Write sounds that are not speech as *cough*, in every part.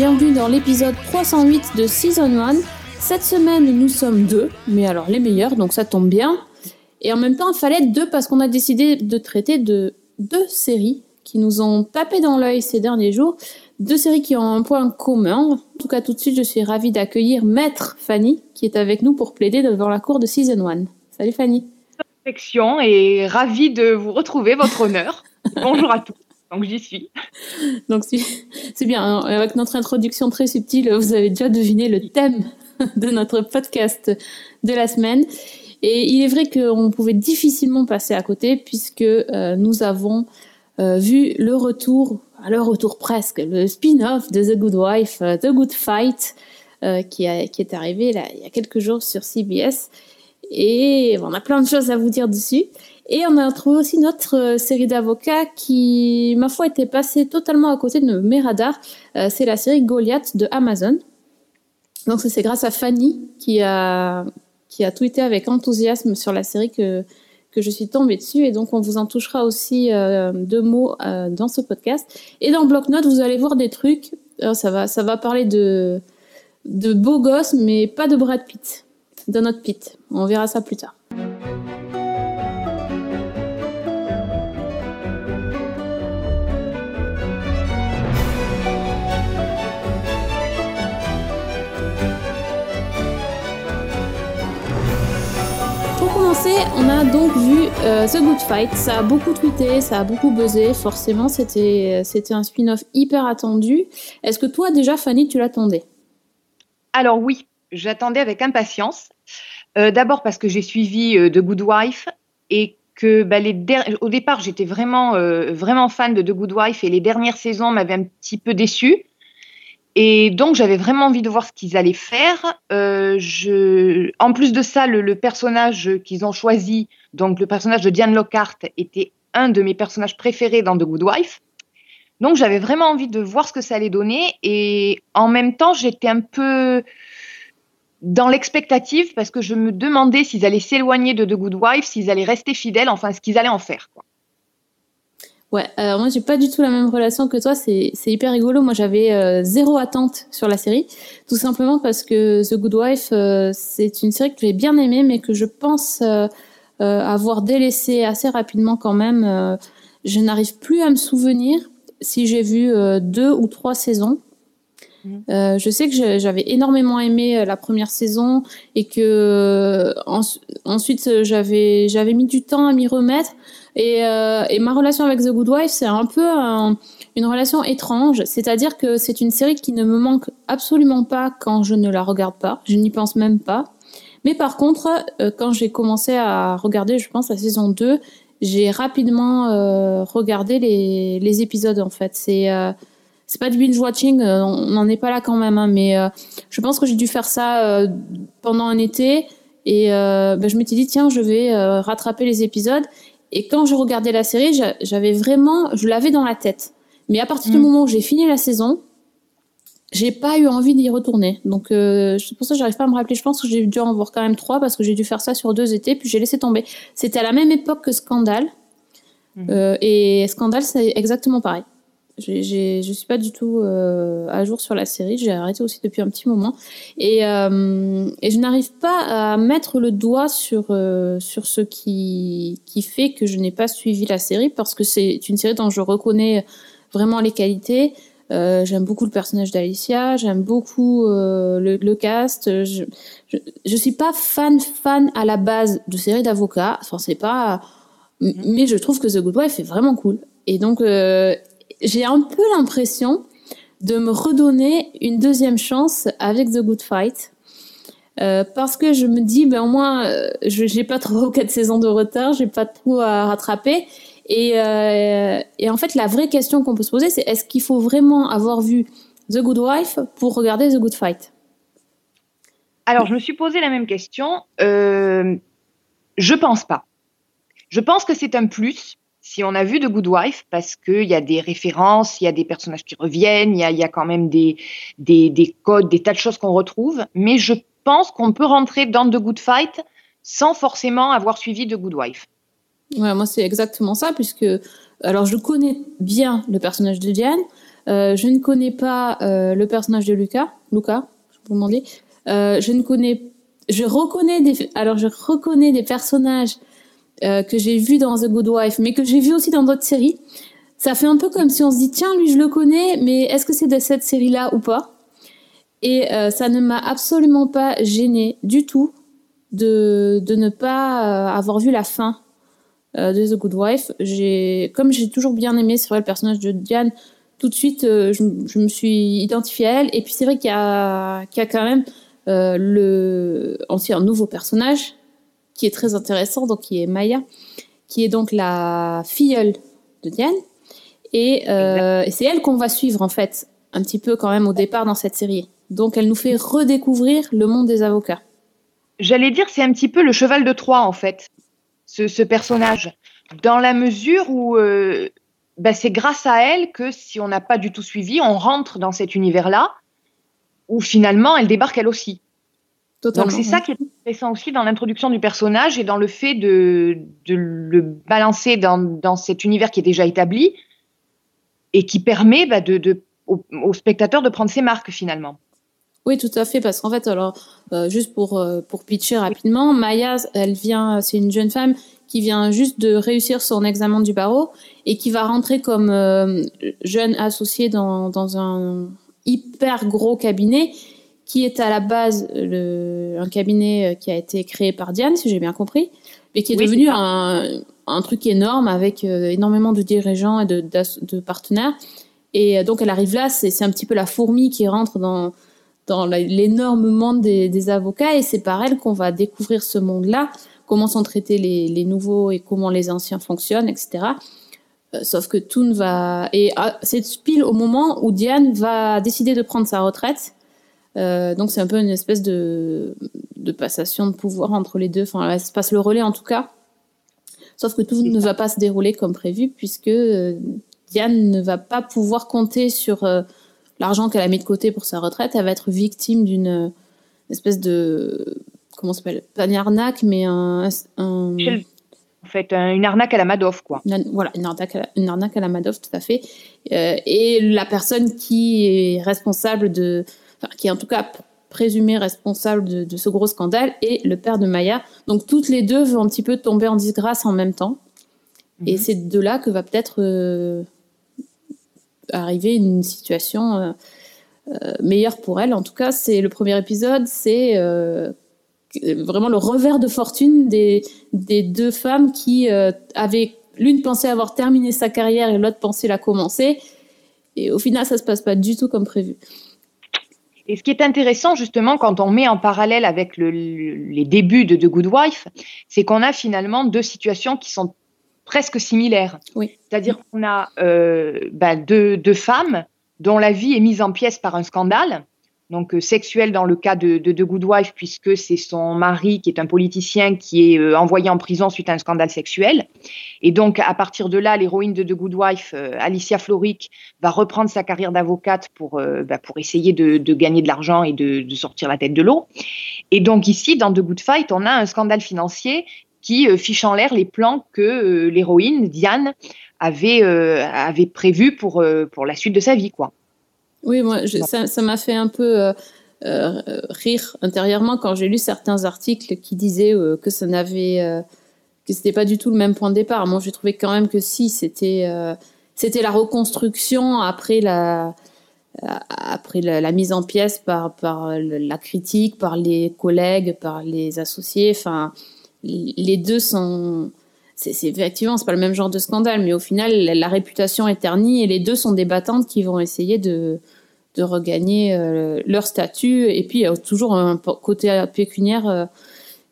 bienvenue dans l'épisode 308 de Season 1. Cette semaine, nous sommes deux, mais alors les meilleurs, donc ça tombe bien. Et en même temps, il fallait deux parce qu'on a décidé de traiter de deux séries qui nous ont tapé dans l'œil ces derniers jours. Deux séries qui ont un point commun. En tout cas, tout de suite, je suis ravie d'accueillir Maître Fanny, qui est avec nous pour plaider devant la cour de Season 1. Salut Fanny. Perfection et ravie de vous retrouver, votre honneur. *laughs* Bonjour à tous. Donc j'y suis. Donc c'est bien, hein. avec notre introduction très subtile, vous avez déjà deviné le thème de notre podcast de la semaine. Et il est vrai qu'on pouvait difficilement passer à côté puisque euh, nous avons euh, vu le retour, à le retour presque, le spin-off de The Good Wife, euh, The Good Fight, qui, est arrivé il y a quelques jours sur CBS. Et on a plein de choses à vous dire dessus. Et on a trouvé aussi notre euh, série d'avocats qui, ma foi, était passée totalement à côté de mes radars. Euh, c'est la série Goliath de Amazon. Donc c'est grâce à Fanny qui a, qui a tweeté avec enthousiasme sur la série que, que je suis tombée dessus. Et donc on vous en touchera aussi euh, deux mots dans ce podcast. Et dans bloc-notes, vous allez voir des trucs. Alors, ça, va, ça va parler de, de beaux gosses, mais pas de Brad Pitt. De notre Pitt. On verra ça plus tard. On a donc vu euh, The Good Fight. Ça a beaucoup tweeté, ça a beaucoup buzzé. Forcément, c'était c'était un spin-off hyper attendu. Est-ce que toi, déjà, Fanny, tu l'attendais? Alors oui, j'attendais avec impatience. Euh, D'abord parce que j'ai suivi euh, The Good Wife et que bah, au départ j'étais vraiment euh, vraiment fan de The Good Wife et les dernières saisons m'avaient un petit peu déçue. Et donc j'avais vraiment envie de voir ce qu'ils allaient faire. Euh. En plus de ça, le, personnage qu'ils ont choisi, donc le personnage de Diane Lockhart, était un de mes personnages préférés dans The Good Wife. Donc j'avais vraiment envie de voir ce que ça allait donner et en même temps j'étais un peu dans l'expectative parce que je me demandais s'ils allaient s'éloigner de The Good Wife, s'ils allaient rester fidèles, enfin ce qu'ils allaient en faire. Ouais, alors moi, j'ai pas du tout la même relation que toi. C'est hyper rigolo. Moi, j'avais euh, zéro attente sur la série, tout simplement parce que The Good Wife, euh, c'est une série que j'ai bien aimée, mais que je pense euh, euh, avoir délaissée assez rapidement quand même. Euh, je n'arrive plus à me souvenir si j'ai vu euh, deux ou trois saisons. Mhm. Euh, je sais que j'avais énormément aimé euh, la première saison et que euh, ens- ensuite j'avais mis du temps à m'y remettre et, ma relation avec The Good Wife c'est un peu un- une relation étrange. C'est-à-dire que c'est une série qui ne me manque absolument pas quand je ne la regarde pas. Je n'y pense même pas. Mais par contre quand j'ai commencé à regarder je pense la saison 2 j'ai rapidement regardé les, les épisodes en fait. C'est c'est pas du binge watching, euh, on n'en est pas là quand même, hein, mais euh, je pense que j'ai dû faire ça euh, pendant un été et ben, je m'étais dit tiens je vais rattraper les épisodes. Et quand je regardais la série j'a- j'avais vraiment je l'avais dans la tête. Mais à partir du Mm. moment où j'ai fini la saison j'ai pas eu envie d'y retourner. Donc euh, c'est pour ça que j'arrive pas à me rappeler. Je pense que j'ai dû en voir quand même trois parce que j'ai dû faire ça sur deux étés puis j'ai laissé tomber. C'était à la même époque que Scandale. Euh, et Scandale c'est exactement pareil j'ai, je suis pas du tout euh, à jour sur la série. J'ai arrêté aussi depuis un petit moment et, euh, et je n'arrive pas à mettre le doigt sur euh, sur ce qui qui fait que je n'ai pas suivi la série parce que c'est une série dont je reconnais vraiment les qualités. J'aime beaucoup le personnage d'Alicia, j'aime beaucoup le, le cast. Je, je je suis pas fan fan à la base de séries d'avocats. Enfin c'est pas M- mais je trouve que The Good Wife est vraiment cool. Et donc, euh, j'ai un peu l'impression de me redonner une deuxième chance avec The Good Fight. Euh, parce que je me dis, ben au moins, euh, je j'ai pas ou *laughs* quatre saisons de retard, j'ai pas trop à rattraper. Et, euh, et en fait, la vraie question qu'on peut se poser, c'est est-ce qu'il faut vraiment avoir vu The Good Wife pour regarder The Good Fight? Alors je me suis posé la même question. Je pense pas. Je pense que c'est un plus si on a vu The Good Wife parce qu'il y a des références, il y a des personnages qui reviennent, il y a, quand même des, des, des codes, des tas de choses qu'on retrouve. Mais je pense qu'on peut rentrer dans The Good Fight sans forcément avoir suivi The Good Wife. Ouais, moi c'est exactement ça, puisque alors je connais bien le personnage de Diane, euh, je ne connais pas euh, le personnage de Lucas, Lucas, je vous demander. Euh, je ne connais, je reconnais alors je reconnais des personnages euh, que j'ai vus dans The Good Wife, mais que j'ai vus aussi dans d'autres séries. Ça fait un peu comme si on se dit tiens lui je le connais, mais est-ce que c'est de cette série-là ou pas? Et euh, ça ne m'a absolument pas gêné du tout de, de ne pas euh, avoir vu la fin de The Good Wife. Comme j'ai toujours bien aimé, c'est vrai, le personnage de Diane, tout de suite, je, me suis identifiée à elle. Et puis c'est vrai qu'il y a, qu'il y a quand même le, aussi un nouveau personnage qui est très intéressant, donc qui est Maya, qui est donc la filleule de Diane. Et, euh, et c'est elle qu'on va suivre en fait, un petit peu quand même au départ dans cette série. Donc elle nous fait redécouvrir le monde des avocats. J'allais dire, c'est un petit peu le cheval de Troie, en fait, ce, ce personnage. Dans la mesure où euh, bah, c'est grâce à elle que si on n'a pas du tout suivi, on rentre dans cet univers-là, où finalement elle débarque elle aussi. Totalement. Donc c'est ça qui est intéressant aussi dans l'introduction du personnage et dans le fait de, de le balancer dans, dans cet univers qui est déjà établi et qui permet bah, de, de, au, au spectateur de prendre ses marques finalement. Oui, tout à fait, parce qu'en fait, alors, euh, juste pour, euh, pour pitcher rapidement, Maya, elle vient, c'est une jeune femme qui vient juste de réussir son examen du barreau et qui va rentrer comme euh, jeune associée dans, dans un hyper gros cabinet qui est à la base le, un cabinet qui a été créé par Diane, si j'ai bien compris, mais qui est Oui, devenu un, un truc énorme avec euh, énormément de dirigeants et de, partenaires. Et euh, donc, elle arrive là, c'est un petit peu la fourmi qui rentre dans, dans l'énorme monde des, des avocats et c'est par elle qu'on va découvrir ce monde-là, comment sont traités les, les nouveaux et comment les anciens fonctionnent, etc. Euh, sauf que tout ne va... Et ah, c'est pile au moment où Diane va décider de prendre sa retraite. Euh, donc c'est un peu une espèce de, de passation de pouvoir entre les deux. Enfin, elle se passe le relais en tout cas. Sauf que tout ne ça. va pas se dérouler comme prévu puisque euh, Diane ne va pas pouvoir compter sur euh, l'argent qu'elle a mis de côté pour sa retraite. Elle va être victime d'une espèce de comment s'appelle? Pas une arnaque mais un, En fait, un- une arnaque à la Madoff, quoi. une, voilà une arnaque à la, une arnaque à la Madoff tout à fait et la personne qui est responsable de enfin, qui est en tout cas présumée responsable de, de ce gros scandale est le père de Maya donc toutes les deux vont un petit peu tomber en disgrâce en même temps et Mhm. c'est de là que va peut-être euh, arriver une situation euh, euh, meilleure pour elle. En tout cas, c'est le premier épisode, c'est vraiment le revers de fortune des, des deux femmes qui avaient l'une pensait avoir terminé sa carrière et l'autre pensait la commencer. Et au final, ça se passe pas du tout comme prévu. Et ce qui est intéressant, justement, quand on met en parallèle avec le- le- les débuts de The Good Wife, c'est qu'on a finalement deux situations qui sont presque similaires. Oui. C'est-à-dire qu'on a euh, bah, deux, deux femmes dont la vie est mise en pièces par un scandale, donc euh, sexuel dans le cas de, de Good Wife, puisque c'est son mari qui est un politicien qui est euh, envoyé en prison suite à un scandale sexuel. Et donc, à partir de là, l'héroïne de The Good Wife, euh, Alicia Florrick, va reprendre sa carrière d'avocate pour, bah, pour essayer de, gagner de l'argent et de, de sortir la tête de l'eau. Et donc ici, dans The Good Fight, on a un scandale financier qui fiche en l'air les plans que l'héroïne, Diane, avait, avait prévus pour, pour la suite de sa vie. quoi. Oui, moi, je- ça m'a fait un peu euh, euh, rire intérieurement quand j'ai lu certains articles qui disaient euh, que ça n'avait que c'était pas du tout le même point de départ. Moi, j'ai trouvé quand même que si c'était c'était la reconstruction après la après la, la mise en pièces par par la critique, par les collègues, par les associés. Enfin, les deux sont c'est effectivement c'est pas le même genre de scandale, mais au final la, réputation est ternie et les deux sont des battantes qui vont essayer de de regagner euh, leur statut et puis il y a toujours un côté pécuniaire euh,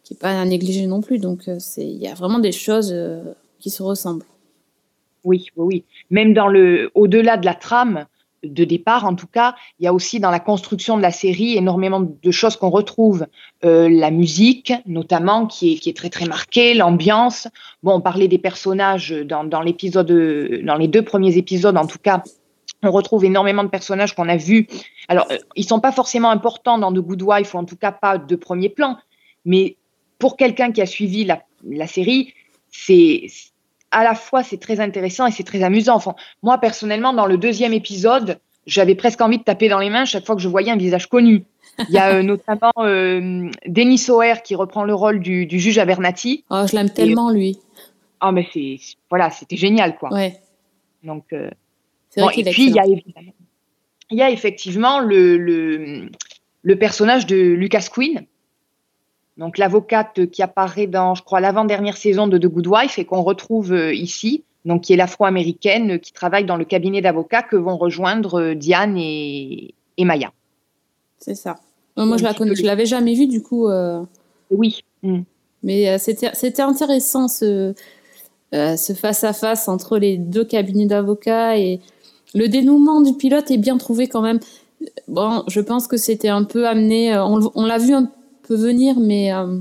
qui est pas à négliger non plus. Donc euh, c'est il y a vraiment des choses qui se ressemblent. Oui, oui, oui. Même dans le, au-delà de la trame de départ, en tout cas, il y a aussi dans la construction de la série énormément de choses qu'on retrouve. Euh, la musique, notamment, qui est, très très marquée, l'ambiance. Bon, on parlait des personnages dans, l'épisode, dans les deux premiers épisodes, en tout cas. On retrouve énormément de personnages qu'on a vus. Alors, euh, ils sont pas forcément importants dans The Good Wife, ou en tout cas pas de premier plan. Mais pour quelqu'un qui a suivi la série, c'est à la fois c'est très intéressant et c'est très amusant. Enfin, moi personnellement, dans le deuxième épisode, j'avais presque envie de taper dans les mains chaque fois que je voyais un visage connu. Il y a euh, *laughs* notamment euh, Denis O'Hare qui reprend le rôle du, du juge Abernathy. Oh, je l'aime tellement, lui. Ah, mais c'est voilà, c'était génial, quoi. Ouais. Donc, euh, C'est bon, vrai et puis il y a excellent. évidemment, il y a effectivement le, le, le personnage de Lucas Quinn, donc l'avocate qui apparaît dans, je crois, l'avant-dernière saison de The Good Wife et qu'on retrouve euh, ici, donc qui est l'afro-américaine euh, qui travaille dans le cabinet d'avocats que vont rejoindre euh, Diane et, et Maya. C'est ça. Moi, je la connais, je l'avais jamais vue, du coup. euh, Oui. Mm. Mais euh, c'était c'était intéressant ce euh, ce face à face entre les deux cabinets d'avocats et le dénouement du pilote est bien trouvé quand même. Bon, je pense que c'était un peu amené, on, on l'a vu un peu venir, mais euh,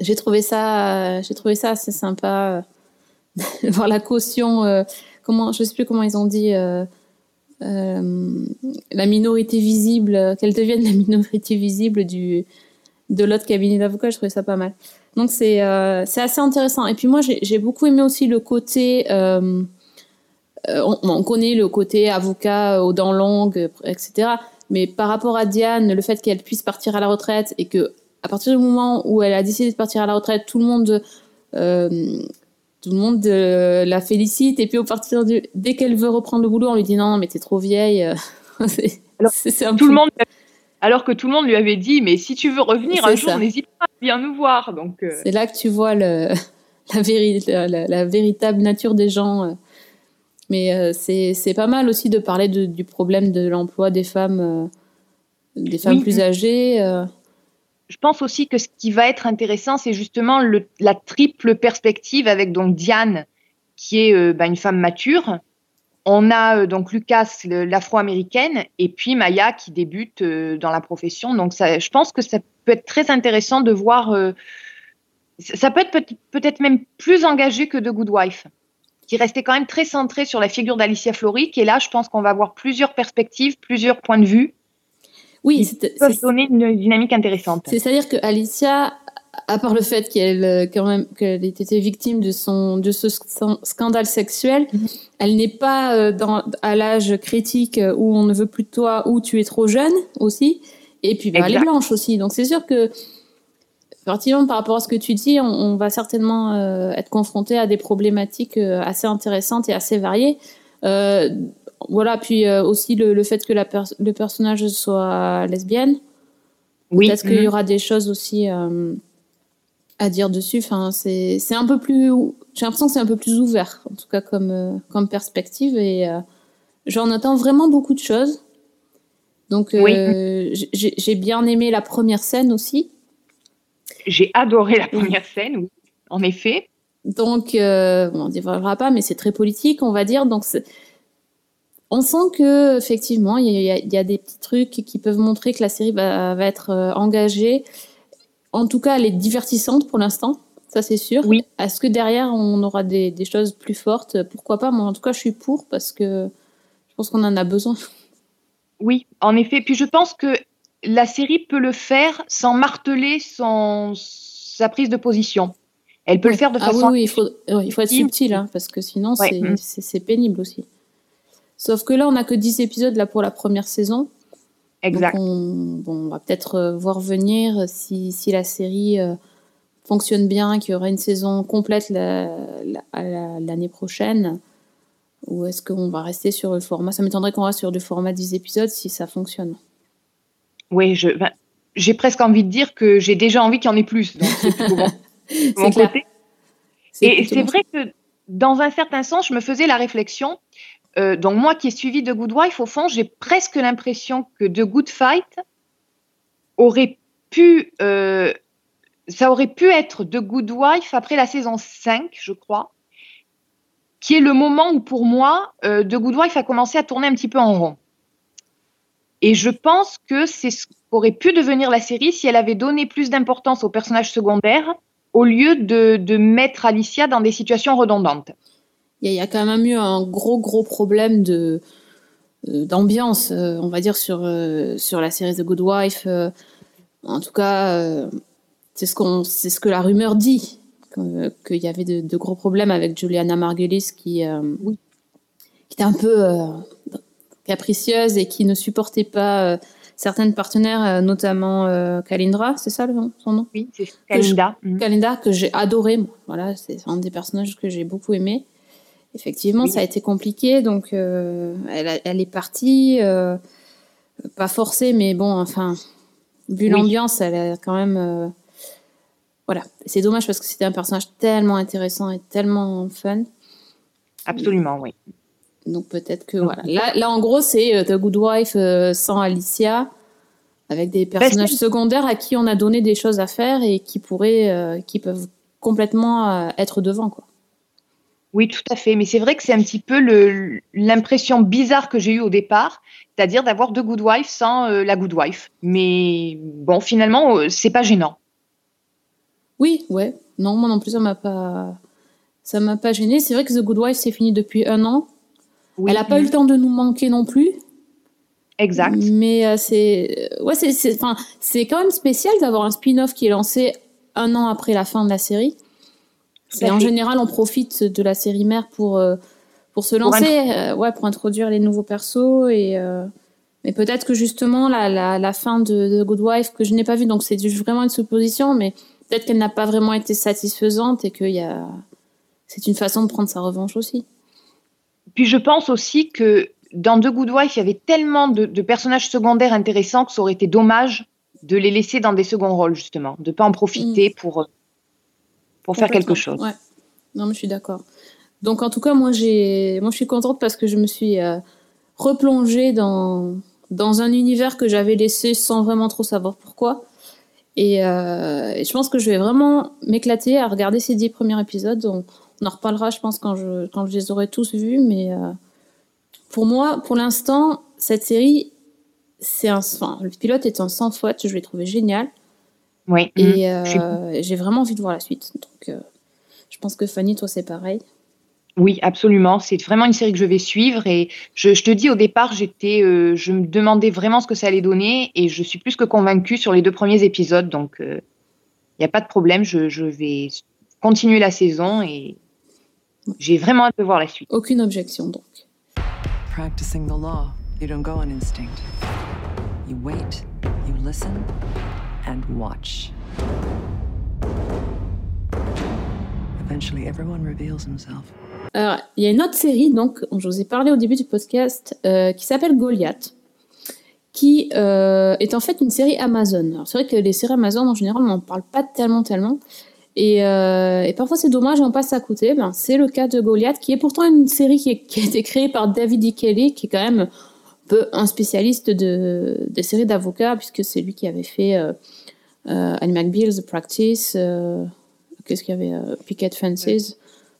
j'ai trouvé ça j'ai trouvé ça assez sympa euh, *laughs* voir la caution. euh, comment je sais plus comment ils ont dit. la minorité visible, qu'elle devienne la minorité visible du, de l'autre cabinet d'avocats, je trouvais ça pas mal. Donc c'est euh, assez intéressant. Et puis moi j'ai beaucoup aimé aussi le côté, on, on connaît le côté avocat aux dents longues, etc. Mais par rapport à Diane, le fait qu'elle puisse partir à la retraite et que à partir du moment où elle a décidé de partir à la retraite, tout le monde euh, tout le monde euh, la félicite et puis au partir du dès qu'elle veut reprendre le boulot, on lui dit non mais t'es trop vieille. *laughs* c'est Alors, c'est- c'est un Tout peu- le monde, alors que tout le monde lui avait dit, mais si tu veux revenir C'est un jour, ça. n'hésite pas à venir nous voir. Donc, euh, C'est là que tu vois le, *laughs* la, véri- la, la- la véritable nature des gens. Mais euh, c'est pas mal aussi de parler de- du problème de l'emploi des femmes, euh, des femmes Oui. plus âgées. euh. je pense aussi que ce qui va être intéressant, c'est justement le- la triple perspective avec donc Diane, qui est bah, une femme mature. On a euh, donc Lucas, l'afro-américaine, et puis Maya qui débute euh, dans la profession. Donc ça, je pense que ça peut être très intéressant de voir. euh, ça peut être peut- peut-être même plus engagé que The Good Wife, qui restait quand même très centré sur la figure d'Alicia Floric. Et là, je pense qu'on va avoir plusieurs perspectives, plusieurs points de vue Oui, qui c'est- peuvent donner une dynamique intéressante. c'est-à-dire que Alicia, à part le fait qu'elle euh, quand même qu'elle ait été victime de son de ce sc- scandale sexuel, Mhm. elle n'est pas euh, dans, à l'âge critique euh, où on ne veut plus de toi, où tu es trop jeune aussi. Et puis bah, elle est blanche aussi, donc c'est sûr que effectivement par rapport à ce que tu dis, on, on va certainement euh, être confronté à des problématiques euh, assez intéressantes et assez variées. Euh, voilà, puis aussi le, le fait que la le personnage soit lesbienne. Oui. Peut-être qu'il Mhm. y aura des choses aussi à dire dessus. Enfin, c'est un peu plus. J'ai l'impression que c'est un peu plus ouvert, en tout cas comme comme perspective, et j'en attends vraiment beaucoup de choses. Donc, j'ai j'ai bien aimé la première scène aussi. J'ai adoré la première scène, oui, en effet. Donc, euh, on ne dévoilera pas, mais c'est très politique, on va dire. Donc, on sent que effectivement, il y, a- il y a des petits trucs qui peuvent montrer que la série va, va être euh, engagée. En tout cas, elle est divertissante pour l'instant, ça c'est sûr. Oui. Est-ce que derrière, on aura des, des choses plus fortes? Pourquoi pas? Moi, en tout cas, je suis pour parce que je pense qu'on en a besoin. Oui, en effet. Puis je pense que la série peut le faire sans marteler son, sa prise de position. Elle peut le faire de Ah façon. oui, oui, il faut, ouais, il faut être subtil, hein, parce que sinon, Ouais. c'est- Mm. c'est pénible aussi. Sauf que là, on n'a que 10 épisodes là, pour la première saison. Exact. Donc on, bon, on va peut-être euh, voir venir si, si la série euh, fonctionne bien, qu'il y aura une saison complète la- la- à la- l'année prochaine. Ou est-ce qu'on va rester sur le format? Ça m'étonnerait qu'on reste sur du format 10 épisodes si ça fonctionne. Oui, je, ben, j'ai presque envie de dire que j'ai déjà envie qu'il y en ait plus. Donc c'est plutôt bon. *laughs* de mon clair. côté. Et c'est vrai que dans un certain sens, je me faisais la réflexion. euh, donc moi qui ai suivi The Good Wife, au fond, j'ai presque l'impression que The Good Fight aurait pu, euh, ça aurait pu être The Good Wife après la saison 5, je crois, qui est le moment où pour moi, euh, The Good Wife a commencé à tourner un petit peu en rond. Et je pense que c'est ce qu'aurait pu devenir la série si elle avait donné plus d'importance aux personnages secondaires au lieu de, de mettre Alicia dans des situations redondantes. Il y, a- il y a quand même eu un gros, gros problème de, d'ambiance, on va dire, sur, sur la série The Good Wife. en tout cas, c'est ce, qu'on, c'est ce que la rumeur dit, qu'il y avait de, gros problèmes avec Juliana Margulis qui, oui. qui était un peu capricieuse et qui ne supportait pas certaines partenaires, euh, notamment euh, Kalindra, c'est ça le, son nom? Oui, c'est Kalinda. Que Kalinda, que j'ai adoré. Voilà, c'est un des personnages que j'ai beaucoup aimé. Effectivement, ça a été compliqué, donc euh, elle, elle, est partie, pas forcée, mais bon, enfin, vu l'ambiance, elle est quand même. voilà, c'est dommage parce que c'était un personnage tellement intéressant et tellement fun. Absolument, oui. Donc peut-être que voilà. Là, là en gros, c'est euh, The Good Wife euh, sans Alicia, avec des personnages secondaires à qui on a donné des choses à faire et qui pourraient, euh, qui peuvent complètement être devant, quoi. Oui, tout à fait. Mais c'est vrai que c'est un petit peu l'impression bizarre que j'ai eue au départ, c'est-à-dire d'avoir The Good Wife sans la Good Wife. Mais bon, finalement, c'est pas gênant. Oui, ouais. Non, moi non plus, ça m'a pas, ça m'a pas gêné. C'est vrai que The Good Wife, c'est fini depuis un an. Elle n'a pas eu le temps de nous manquer non plus. Exact. Mais euh, c'est ouais, c'est enfin c'est quand même spécial d'avoir un spin-off qui est lancé un an après la fin de la série. C'est en général on profite de la série mère pour euh, pour se lancer, euh, ouais, pour introduire les nouveaux persos et mais peut-être que justement la, la, la fin de, de, Good Wife que je n'ai pas vue, donc c'est vraiment une supposition, mais peut-être qu'elle n'a pas vraiment été satisfaisante et que y a c'est une façon de prendre sa revanche aussi. Puis je pense aussi que dans The Good Wife, il y avait tellement de, personnages secondaires intéressants que ça aurait été dommage de les laisser dans des seconds rôles, justement, de ne pas en profiter mm. pour, pour faire quelque chose. Ouais. Non, mais je suis d'accord. Donc, en tout cas, moi, j'ai, moi, je suis contente parce que je me suis euh, replongée dans, dans un univers que j'avais laissé sans vraiment trop savoir pourquoi. Et, euh, et je pense que je vais vraiment m'éclater à regarder ces dix premiers épisodes. On en reparlera, je pense, quand je, quand je les aurai tous vus. Mais euh, pour moi, pour l'instant, cette série, c'est un, enfin, le pilote est un sans faute. Je l'ai trouvé génial. Oui. Et mmh. euh, j'ai vraiment envie de voir la suite. Donc, euh, je pense que Fanny, toi, c'est pareil. Oui, absolument. C'est vraiment une série que je vais suivre. Et je, je te dis, au départ, j'étais, je me demandais vraiment ce que ça allait donner. Et je suis plus que convaincue sur les deux premiers épisodes. Donc, il n'y a pas de problème. Je, je, vais continuer la saison et, j'ai vraiment hâte de voir la suite. Aucune objection donc. Practicing the law, you don't go on instinct. You wait, you listen and watch. Eventually everyone reveals himself. Alors, il y a une autre série, donc, je vous ai parlé au début du podcast, euh, qui s'appelle Goliath, qui euh, est en fait une série Amazon. C'est vrai que les séries Amazon, en général, on n'en parle pas tellement, tellement. Et, euh, et, parfois c'est dommage, on passe à côté. Ben, c'est le cas de Goliath, qui est pourtant une série qui, qui, a été créée par David E. Kelly, qui est quand même un peu un spécialiste de, des séries d'avocats, puisque c'est lui qui avait fait euh, euh, Annie McBeal, The Practice, euh, qu'est-ce qu'il y avait, Picket Fences.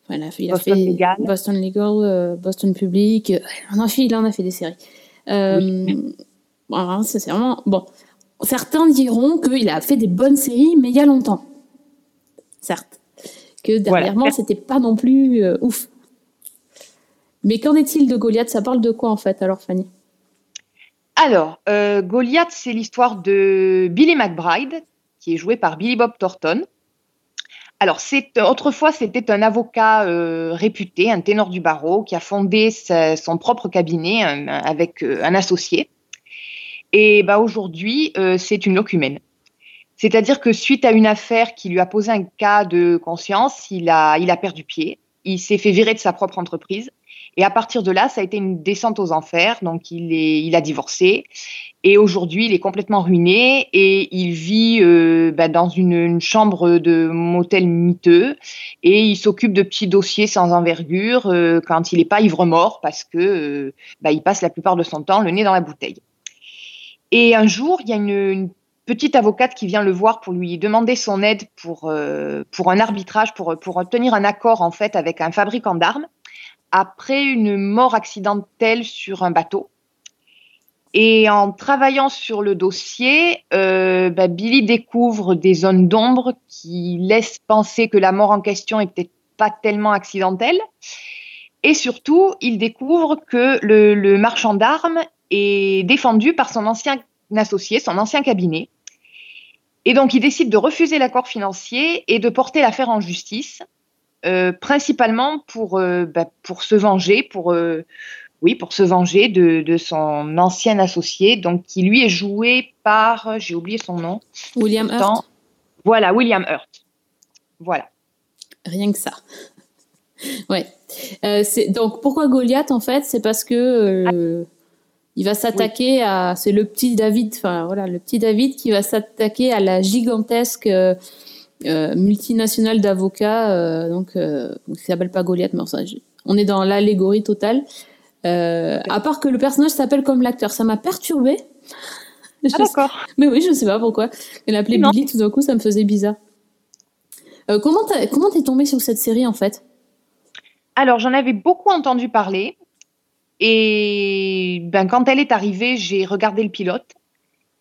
Enfin, il a, il a Boston fait Legal. Boston Legal, Boston Public. Il en, a fait, il en a fait des séries. Oui. Bon, ça c'est vraiment bon. Certains diront qu'il a fait des bonnes séries, mais il y a longtemps certes. Que dernièrement, voilà. c'était pas non plus euh, ouf. Mais qu'en est-il de Goliath? Ça parle de quoi en fait, alors Fanny? Alors, euh, Goliath, c'est l'histoire de Billy McBride, qui est joué par Billy Bob Thornton. Alors, c'est autrefois, c'était un avocat euh, réputé, un ténor du barreau, qui a fondé sa, son propre cabinet un, avec euh, un associé. Et bah, aujourd'hui, euh, c'est une locumène. C'est-à-dire que suite à une affaire qui lui a posé un cas de conscience, il a, il a perdu pied. Il s'est fait virer de sa propre entreprise. Et à partir de là, ça a été une descente aux enfers. Donc, il, est, il a divorcé. Et aujourd'hui, il est complètement ruiné et il vit euh, bah, dans une, chambre de motel miteux. Et il s'occupe de petits dossiers sans envergure euh, quand il n'est pas ivre-mort parce que euh, bah, il passe la plupart de son temps le nez dans la bouteille. Et un jour, il y a une petite avocate qui vient le voir pour lui demander son aide pour, euh, pour un arbitrage, pour, pour obtenir un accord en fait avec un fabricant d'armes après une mort accidentelle sur un bateau. Et en travaillant sur le dossier, euh, bah, Billy découvre des zones d'ombre qui laissent penser que la mort en question est peut-être pas tellement accidentelle. Et surtout, il découvre que le, le marchand d'armes est défendu par son ancien associé, son ancien cabinet. Et donc, il décide de refuser l'accord financier et de porter l'affaire en justice, euh, principalement pour, euh, bah, pour se venger, pour, euh, oui, pour se venger de, de son ancien associé, donc qui lui est joué par, j'ai oublié son nom. William Hurt. Voilà, William Hurt. Voilà. Rien que ça. *laughs* Ouais. Donc pourquoi Goliath en fait? C'est parce que il va s'attaquer à. C'est le petit David. Enfin voilà, le petit David qui va s'attaquer à la gigantesque euh, euh, multinationale d'avocats. euh, donc euh, qui s'appelle pas Goliath, mais enfin, je- on est dans l'allégorie totale. À part que le personnage s'appelle comme l'acteur, ça m'a perturbé. Ah, d'accord. Mais oui, je sais pas pourquoi. Elle l'appelait Non. Billy, tout d'un coup, ça me faisait bizarre. Comment t'es tombée sur cette série en fait? Alors, j'en avais beaucoup entendu parler. Et ben, quand elle est arrivée, j'ai regardé le pilote.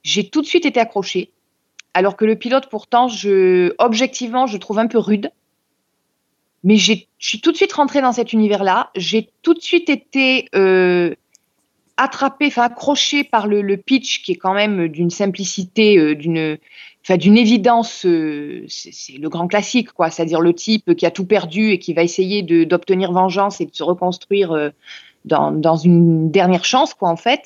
J'ai tout de suite été accrochée. Alors que le pilote, pourtant, je, objectivement, je trouve un peu rude. Mais je suis tout de suite rentrée dans cet univers-là. J'ai tout de suite été euh, attrapée, enfin accrochée par le, pitch qui est quand même d'une simplicité, euh, d'une enfin, d'une évidence. euh, c'est le grand classique, quoi. C'est-à-dire le type qui a tout perdu et qui va essayer d'obtenir vengeance et de se reconstruire euh, dans, dans une dernière chance, quoi, en fait.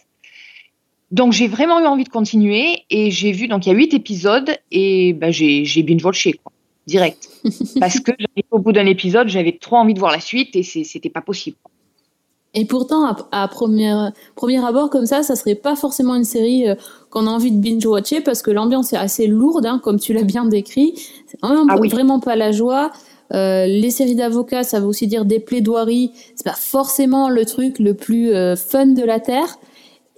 Donc j'ai vraiment eu envie de continuer et j'ai vu, donc il y a huit épisodes et ben, j'ai j'ai binge-watché, quoi, direct. *laughs* Parce que au bout d'un épisode, j'avais trop envie de voir la suite et c'est- c'était pas possible. Et pourtant, à, à première, premier abord, comme ça, ça serait pas forcément une série euh, qu'on a envie de binge-watcher parce que l'ambiance est assez lourde, hein, comme tu l'as bien décrit. C'est vraiment, Ah oui. vraiment pas la joie. Euh, les séries d'avocats, ça veut aussi dire des plaidoiries. C'est pas forcément le truc le plus euh, fun de la terre.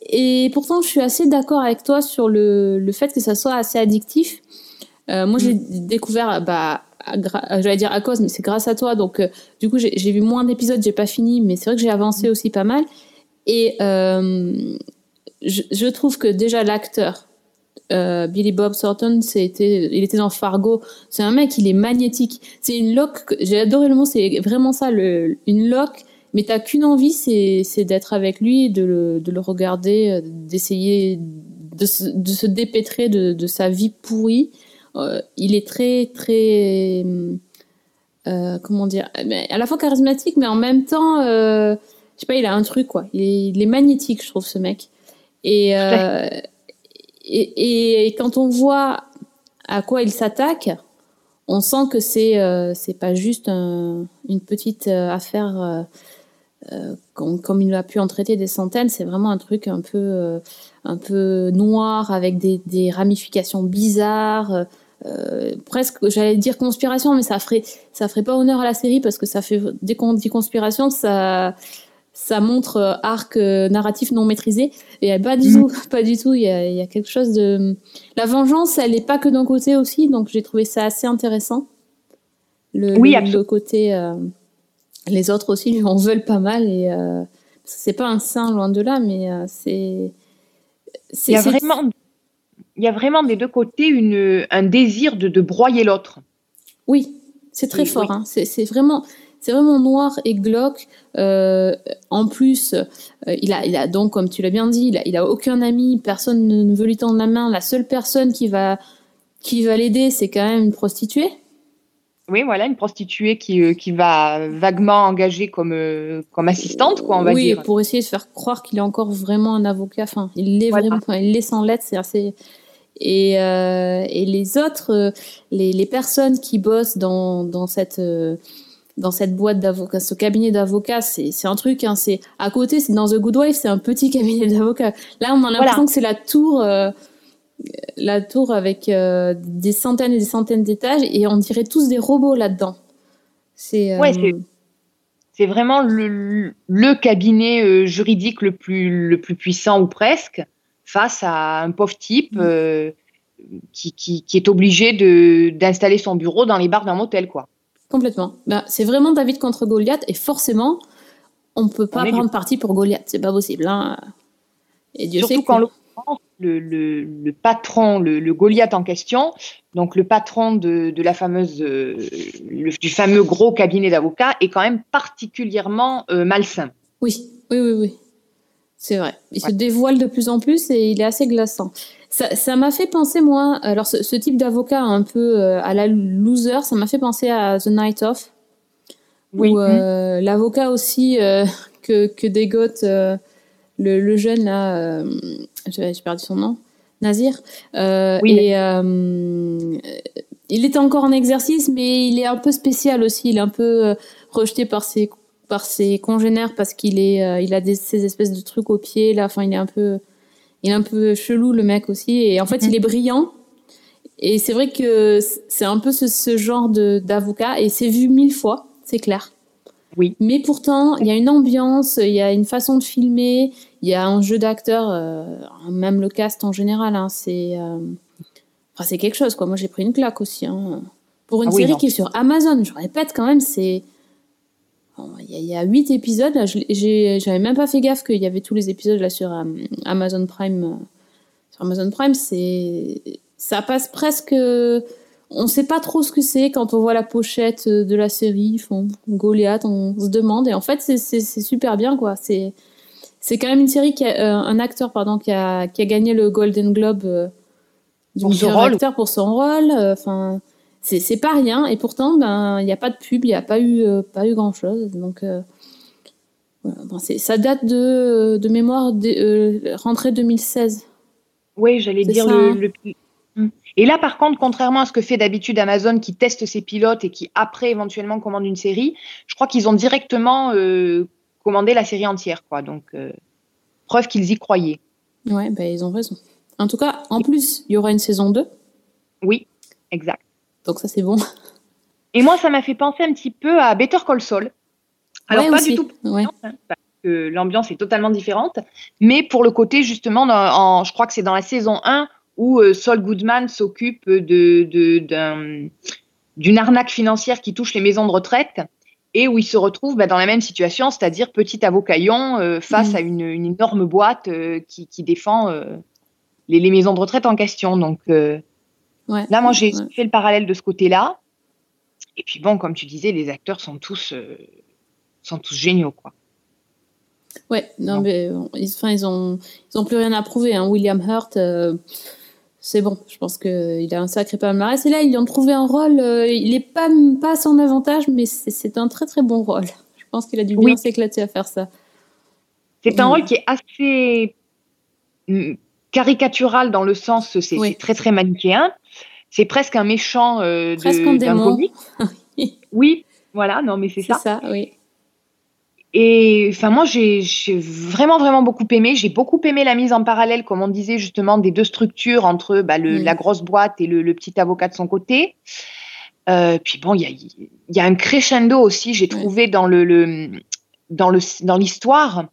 Et pourtant, je suis assez d'accord avec toi sur le, le fait que ça soit assez addictif. Euh, moi, j'ai découvert, bah, j'allais dire à cause, mais c'est grâce à toi. Donc, du coup, j'ai vu moins d'épisodes, j'ai pas fini, mais c'est vrai que j'ai avancé aussi pas mal. Et je, je trouve que déjà l'acteur, euh, Billy Bob Thornton, c'était, il était dans Fargo. C'est un mec, il est magnétique. C'est une loque. que- J'ai adoré le mot. C'est vraiment ça, le, une loque. Mais t'as qu'une envie, c'est, c'est d'être avec lui, de le, de le regarder, euh, d'essayer de se, de se dépêtrer de, de sa vie pourrie. Euh, il est très, très, euh, comment dire, mais à la fois charismatique, mais en même temps, je sais pas, il a un truc quoi. Il est, il est magnétique, je trouve ce mec. Et, et, quand on voit à quoi il s'attaque, on sent que c'est euh, pas juste un- une petite euh, affaire euh, euh, comme, comme il a pu en traiter des centaines. C'est vraiment un truc un peu un peu noir avec des, des ramifications bizarres. presque, j'allais dire conspiration, mais ça ferait ça ferait pas honneur à la série parce que ça fait dès qu'on dit conspiration, ça ça montre euh, arc euh, narratif non maîtrisé et pas du tout pas du tout il y a, il y a quelque chose de la vengeance elle est pas que d'un côté aussi donc j'ai trouvé ça assez intéressant le, Oui, le- le côté euh, les autres aussi lui en veulent pas mal et euh, c'est pas un saint loin de là mais euh, c'est Il y a vraiment, il y a vraiment des deux côtés une, un désir de, de broyer l'autre. Oui, c'est très fort. oui. hein. C'est vraiment, c'est vraiment noir et glauque. Euh, en plus, euh, il a, il a donc, comme tu l'as bien dit, il a, il a aucun ami, personne ne, veut lui tendre la main. La seule personne qui va, qui va l'aider, c'est quand même une prostituée. Oui, voilà, une prostituée qui, euh, qui va vaguement engager comme, comme assistante, quoi, on va oui, dire. pour essayer de faire croire qu'il est encore vraiment un avocat. Enfin, il l'est Voilà. vraiment. Il l'est sans. C'est assez. Et, euh, et les autres, les, les personnes qui bossent dans, dans cette dans cette boîte d'avocats, ce cabinet d'avocats, c'est c'est un truc. Hein, c'est à côté, c'est dans The Good Wife, c'est un petit *laughs* cabinet d'avocats. Là, on a l'impression que c'est la tour. euh, la tour avec euh, des centaines et des centaines d'étages et on dirait tous des robots là-dedans. C'est Ouais, euh, c'est- C'est vraiment le, le cabinet juridique le plus, le plus puissant ou presque face à un pauvre type Mm. qui, qui, qui est obligé de- d'installer son bureau dans les bars d'un motel, quoi. Complètement. Ben, c'est vraiment David contre Goliath et forcément, on peut pas prendre parti pour Goliath. C'est pas possible. Hein. Et Dieu Surtout sait que... l'occurrence, le, le, le patron, le, le Goliath en question, donc le patron de, de la fameuse, euh, le- du fameux gros cabinet d'avocats, est quand même particulièrement euh, malsain. Oui, oui, oui, oui. C'est vrai. Il Ouais. se dévoile de plus en plus et il est assez glaçant. Ça m'a fait penser, moi, alors ce, ce type d'avocat un peu euh, à la loser, ça m'a fait penser à The Night Of. Oui. Où euh, l'avocat aussi euh, *laughs* que, que dégote le, le jeune là, j'ai perdu son nom, Nazir. Oui. Et il était encore en exercice, mais il est un peu spécial aussi. Il est un peu rejeté par ses par ses congénères parce qu'il est il a des, ces espèces de trucs aux pieds là. Enfin, il est un peu il est un peu chelou le mec aussi. Et en fait, il est brillant. Et c'est vrai que c'est un peu ce, ce genre d'avocat et c'est vu mille fois, c'est clair. Oui. Mais pourtant, il y a une ambiance, il y a une façon de filmer, il y a un jeu d'acteurs, euh, même le cast en général, hein, c'est euh, enfin, quelque chose quoi. Moi, j'ai pris une claque aussi. Hein. Pour une Ah série qui est sur Amazon, je répète quand même, c'est il y, a- il y a huit épisodes. Là, j'avais même pas fait gaffe qu'il y avait tous les épisodes là sur euh, Amazon Prime. euh, sur Amazon Prime, c'est ça passe presque. On sait pas trop ce que c'est quand on voit la pochette euh, de la série. Font Goliath, on se demande. Et en fait, c'est- super bien quoi. C'est c'est quand même une série qui a euh, un acteur pardon qui a qui a gagné le Golden Globe euh, du Pour ce meilleur rôle. acteur pour son rôle. Enfin, c'est pas rien. Et pourtant, ben il n'y a pas de pub, il n'y a pas eu euh, pas eu grand chose. Donc euh, voilà. Bon, c'est- ça date de de mémoire de, euh, rentrée 2016. Oui, j'allais dire ça, le, hein. le- Hmm. Et là, par contre, contrairement à ce que fait d'habitude Amazon, qui teste ses pilotes et qui après éventuellement commande une série, je crois qu'ils ont directement commandé la série entière, quoi. Donc, preuve qu'ils y croyaient. Ouais, ben ils ont raison. En tout cas, en plus, il y aura une saison 2. Oui, exact. Donc ça c'est bon. Et moi, ça m'a fait penser un petit peu à Better Call Saul. Alors, Ouais, pas aussi. du tout Ouais. hein, parce que l'ambiance est totalement différente, mais pour le côté justement, en, je crois que c'est dans la saison 1 où euh, Saul Goodman s'occupe de, de- d'un- d'une arnaque financière qui touche les maisons de retraite et où il se retrouve bah, dans la même situation, c'est-à-dire petit avocaillon euh, face Mhm. à une, une énorme boîte euh, qui, qui défend les, les maisons de retraite en question. Donc Ouais. là, moi, j'ai Ouais. fait le parallèle de ce côté-là. Et puis bon, comme tu disais, les acteurs sont tous, euh, sont tous géniaux, quoi. Ouais, non, mais bon, ils, enfin, ils ont, ils ont plus rien à prouver. Hein. William Hurt, euh, c'est bon. Je pense qu'il a un sacré palmarès. Et là, ils lui ont trouvé un rôle. euh, il est pas, pas à son avantage, mais c'est un très très bon rôle. Je pense qu'il a dû bien Oui. s'éclater à faire ça. C'est un rôle qui est assez mm, caricatural dans le sens, c'est Oui. c'est très très manichéen. C'est presque un méchant euh, de- Presque un démon. *laughs* Oui, voilà, non mais c'est C'est ça. ça, oui. Et enfin moi j'ai vraiment vraiment beaucoup aimé. J'ai beaucoup aimé la mise en parallèle, comme on disait justement, des deux structures entre bah, le, Mm. la grosse boîte et le, le petit avocat de son côté. Euh, puis bon, il y a, il y a un crescendo aussi, j'ai trouvé dans le, le dans le dans l'histoire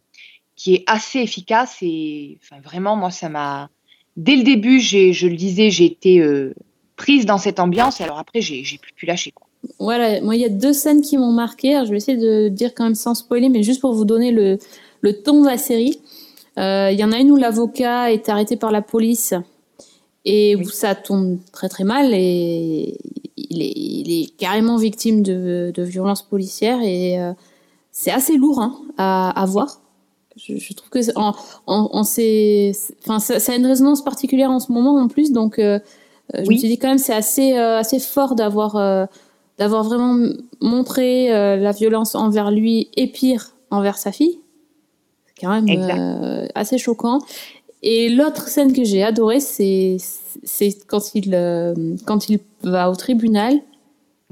qui est assez efficace et enfin vraiment moi ça m'a dès le début je le disais j'ai été euh, prise dans cette ambiance et alors après j'ai plus pu lâcher quoi. Voilà, moi, il y a deux scènes qui m'ont marqué. Alors, je vais essayer de dire quand même sans spoiler, mais juste pour vous donner le, le ton de la série. Euh, Il y en a une où l'avocat est arrêté par la police et où ça tourne très très mal et il est, il est carrément victime de, de violences policières et euh, c'est assez lourd hein, à, à voir. Je, je trouve que c'est- enfin, ça, ça a une résonance particulière en ce moment en plus, donc euh, euh, je Oui. me suis dit quand même c'est assez, euh, assez fort d'avoir euh, d'avoir vraiment montré la violence envers lui et pire envers sa fille. C'est quand même assez choquant. Et l'autre scène que j'ai adorée, c'est c'est quand il quand il va au tribunal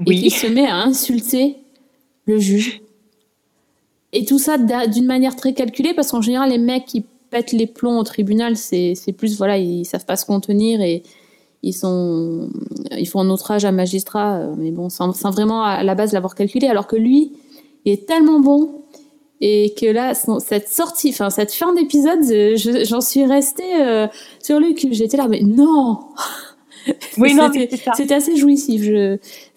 et qu'il se met à insulter le juge. Et tout ça d'une manière très calculée, parce qu'en général, les mecs qui pètent les plombs au tribunal, c'est c'est plus, voilà, ils savent pas se contenir et ils sont ils font un outrage à magistrat, euh, mais bon, sans, sans vraiment à la base l'avoir calculé, alors que lui, il est tellement bon et que là, son- cette sortie, enfin cette fin d'épisode, euh, je- j'en suis restée euh, sur le cul. J'étais là, mais non *laughs* Oui, non, C'était- assez jouissif.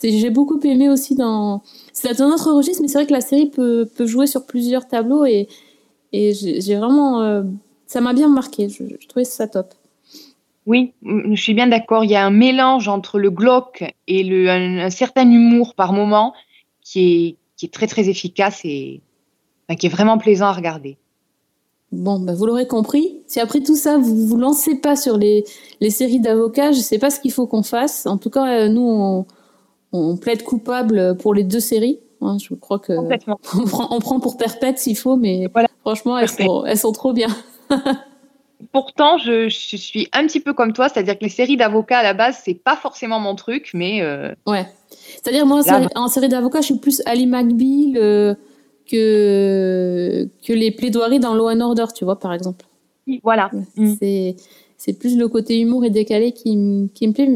J'ai beaucoup aimé aussi dans. C'est un autre registre, mais c'est vrai que la série peut, peut jouer sur plusieurs tableaux et, et j'ai j'ai vraiment. euh, ça m'a bien marqué. Je, je trouvais ça top. Oui, mm, je suis bien d'accord. Il y a un mélange entre le glauque et le, un, un certain humour par moment qui est, qui est très très efficace et enfin, qui est vraiment plaisant à regarder. Bon, bah, vous l'aurez compris. Si après tout ça, vous vous lancez pas sur les, les séries d'avocats, je sais pas ce qu'il faut qu'on fasse. En tout cas, euh, nous, on, on plaide coupable pour les deux séries. Hein, je crois que *laughs* on prend, on prend pour perpète s'il faut, mais Voilà. franchement, elles Parfait. sont, elles sont trop bien. *laughs* Pourtant, je, je suis un petit peu comme toi, c'est-à-dire que les séries d'avocats à la base, c'est pas forcément mon truc, mais euh, Ouais. C'est-à-dire, moi, en Là, série- d'avocats, je suis plus Ali McBeal euh, que, que les plaidoiries dans Law and Order, tu vois, par exemple. voilà. Mm. C'est, c'est plus le côté humour et décalé qui, qui me plaît.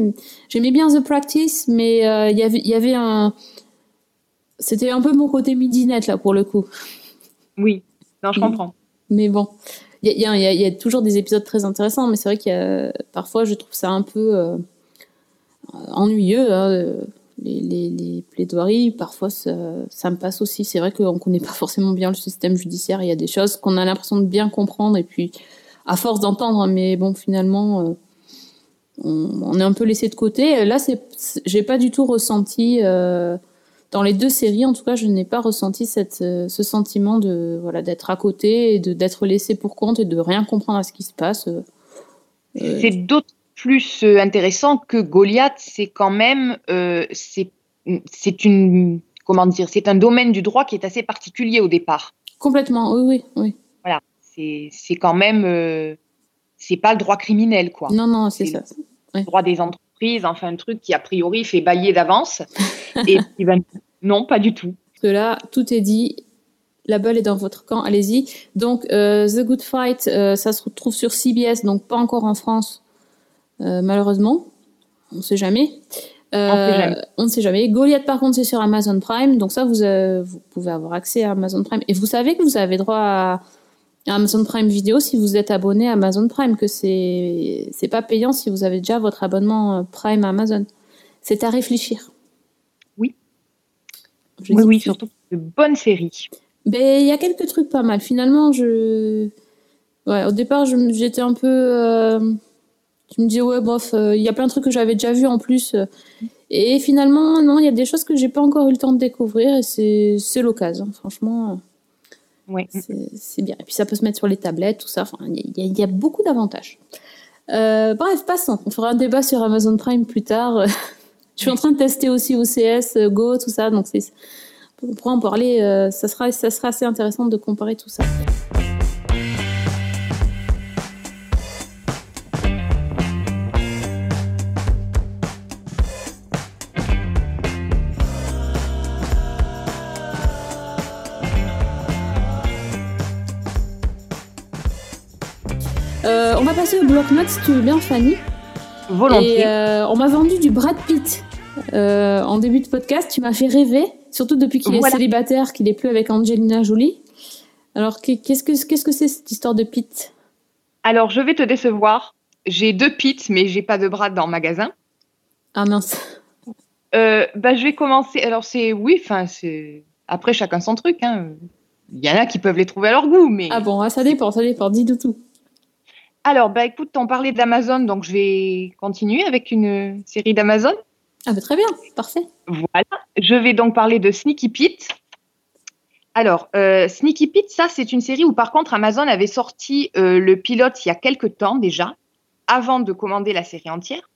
J'aimais bien The Practice, mais euh, il y avait- y avait un. C'était un peu mon côté midinette, là, pour le coup. Oui, non, je Mm. comprends. Mais bon, il y a, toujours des épisodes très intéressants, mais c'est vrai qu'il y a parfois, je trouve ça un peu euh, ennuyeux. hein, les, plaidoiries, parfois, ça, me passe aussi. C'est vrai qu'on connaît pas forcément bien le système judiciaire. Il y a des choses qu'on a l'impression de bien comprendre, et puis, à force d'entendre, mais bon, finalement, euh, on, est un peu laissé de côté. Là, c'est- j'ai pas du tout ressenti. euh, dans les deux séries, en tout cas, je n'ai pas ressenti cette, euh, ce sentiment de voilà d'être à côté et de d'être laissé pour compte et de rien comprendre à ce qui se passe. euh. C'est d'autant plus euh, intéressant que Goliath, c'est quand même, euh, c'est, une, comment dire, c'est un domaine du droit qui est assez particulier au départ. complètement, oui, oui, oui. Voilà, c'est, quand même, euh, c'est pas le droit criminel, quoi. Non, non, c'est ça. Le droit des entreprises, enfin un truc qui a priori fait bailler d'avance. *laughs* Et puis, ben, non, pas du tout. Parce que là, tout est dit. La balle est dans votre camp, allez-y. Donc, euh, The Good Fight, euh, ça se retrouve sur CBS, donc pas encore en France, euh, malheureusement. On ne sait jamais. Euh, on ne sait jamais. Goliath, par contre, c'est sur Amazon Prime. Donc ça, vous, euh, vous pouvez avoir accès à Amazon Prime. Et vous savez que vous avez droit à, Amazon Prime Vidéo si vous êtes abonné à Amazon Prime, que c'est c'est pas payant si vous avez déjà votre abonnement Prime à Amazon. C'est à réfléchir. Oui. Je Oui, dis oui, que- surtout de bonnes séries. ben, il y a quelques trucs pas mal. Finalement, je. Ouais, au départ, j'étais un peu. euh, Je me dis, ouais, bof, euh, il y a plein de trucs que j'avais déjà vus en plus. Et finalement, non, il y a des choses que j'ai pas encore eu le temps de découvrir et c'est l'occasion, franchement. Oui. C'est bien. Et puis ça peut se mettre sur les tablettes, tout ça. Enfin, il y, a- il y a beaucoup d'avantages. Euh, bref, passons. On fera un débat sur Amazon Prime plus tard. *laughs* Je suis en train de tester aussi OCS, euh, Go, tout ça. Donc, on pourra en parler. euh, ça, sera, ça sera assez intéressant de comparer tout ça. Euh, on va passer au bloc-notes si tu veux bien, Fanny. Volontiers. Et euh, on m'a vendu du Brad Pitt euh, en début de podcast. Tu m'as fait rêver, surtout depuis qu'il est célibataire, qu'il est plus avec Angelina Jolie. Alors, qu'est- qu'est-ce que qu'est-ce que c'est cette histoire de Pitt? Alors, je vais te décevoir. J'ai deux pits, mais j'ai pas de bras dans le magasin. Ah mince. Euh, bah, je vais commencer. Alors, c'est oui, enfin, c'est après chacun son truc. Hein. Il y en a qui peuvent les trouver à leur goût, mais. Ah bon, ah, ça dépend, ça dépend. Dis-nous tout. Alors, bah, écoute, on parlait d'Amazon, donc je vais continuer avec une série d'Amazon. Ah bah très bien, parfait. Voilà. Je vais donc parler de Sneaky Pete. Alors, euh, Sneaky Pete, ça, c'est une série où, par contre, Amazon avait sorti euh, le pilote il y a quelques temps déjà, avant de commander la série entière.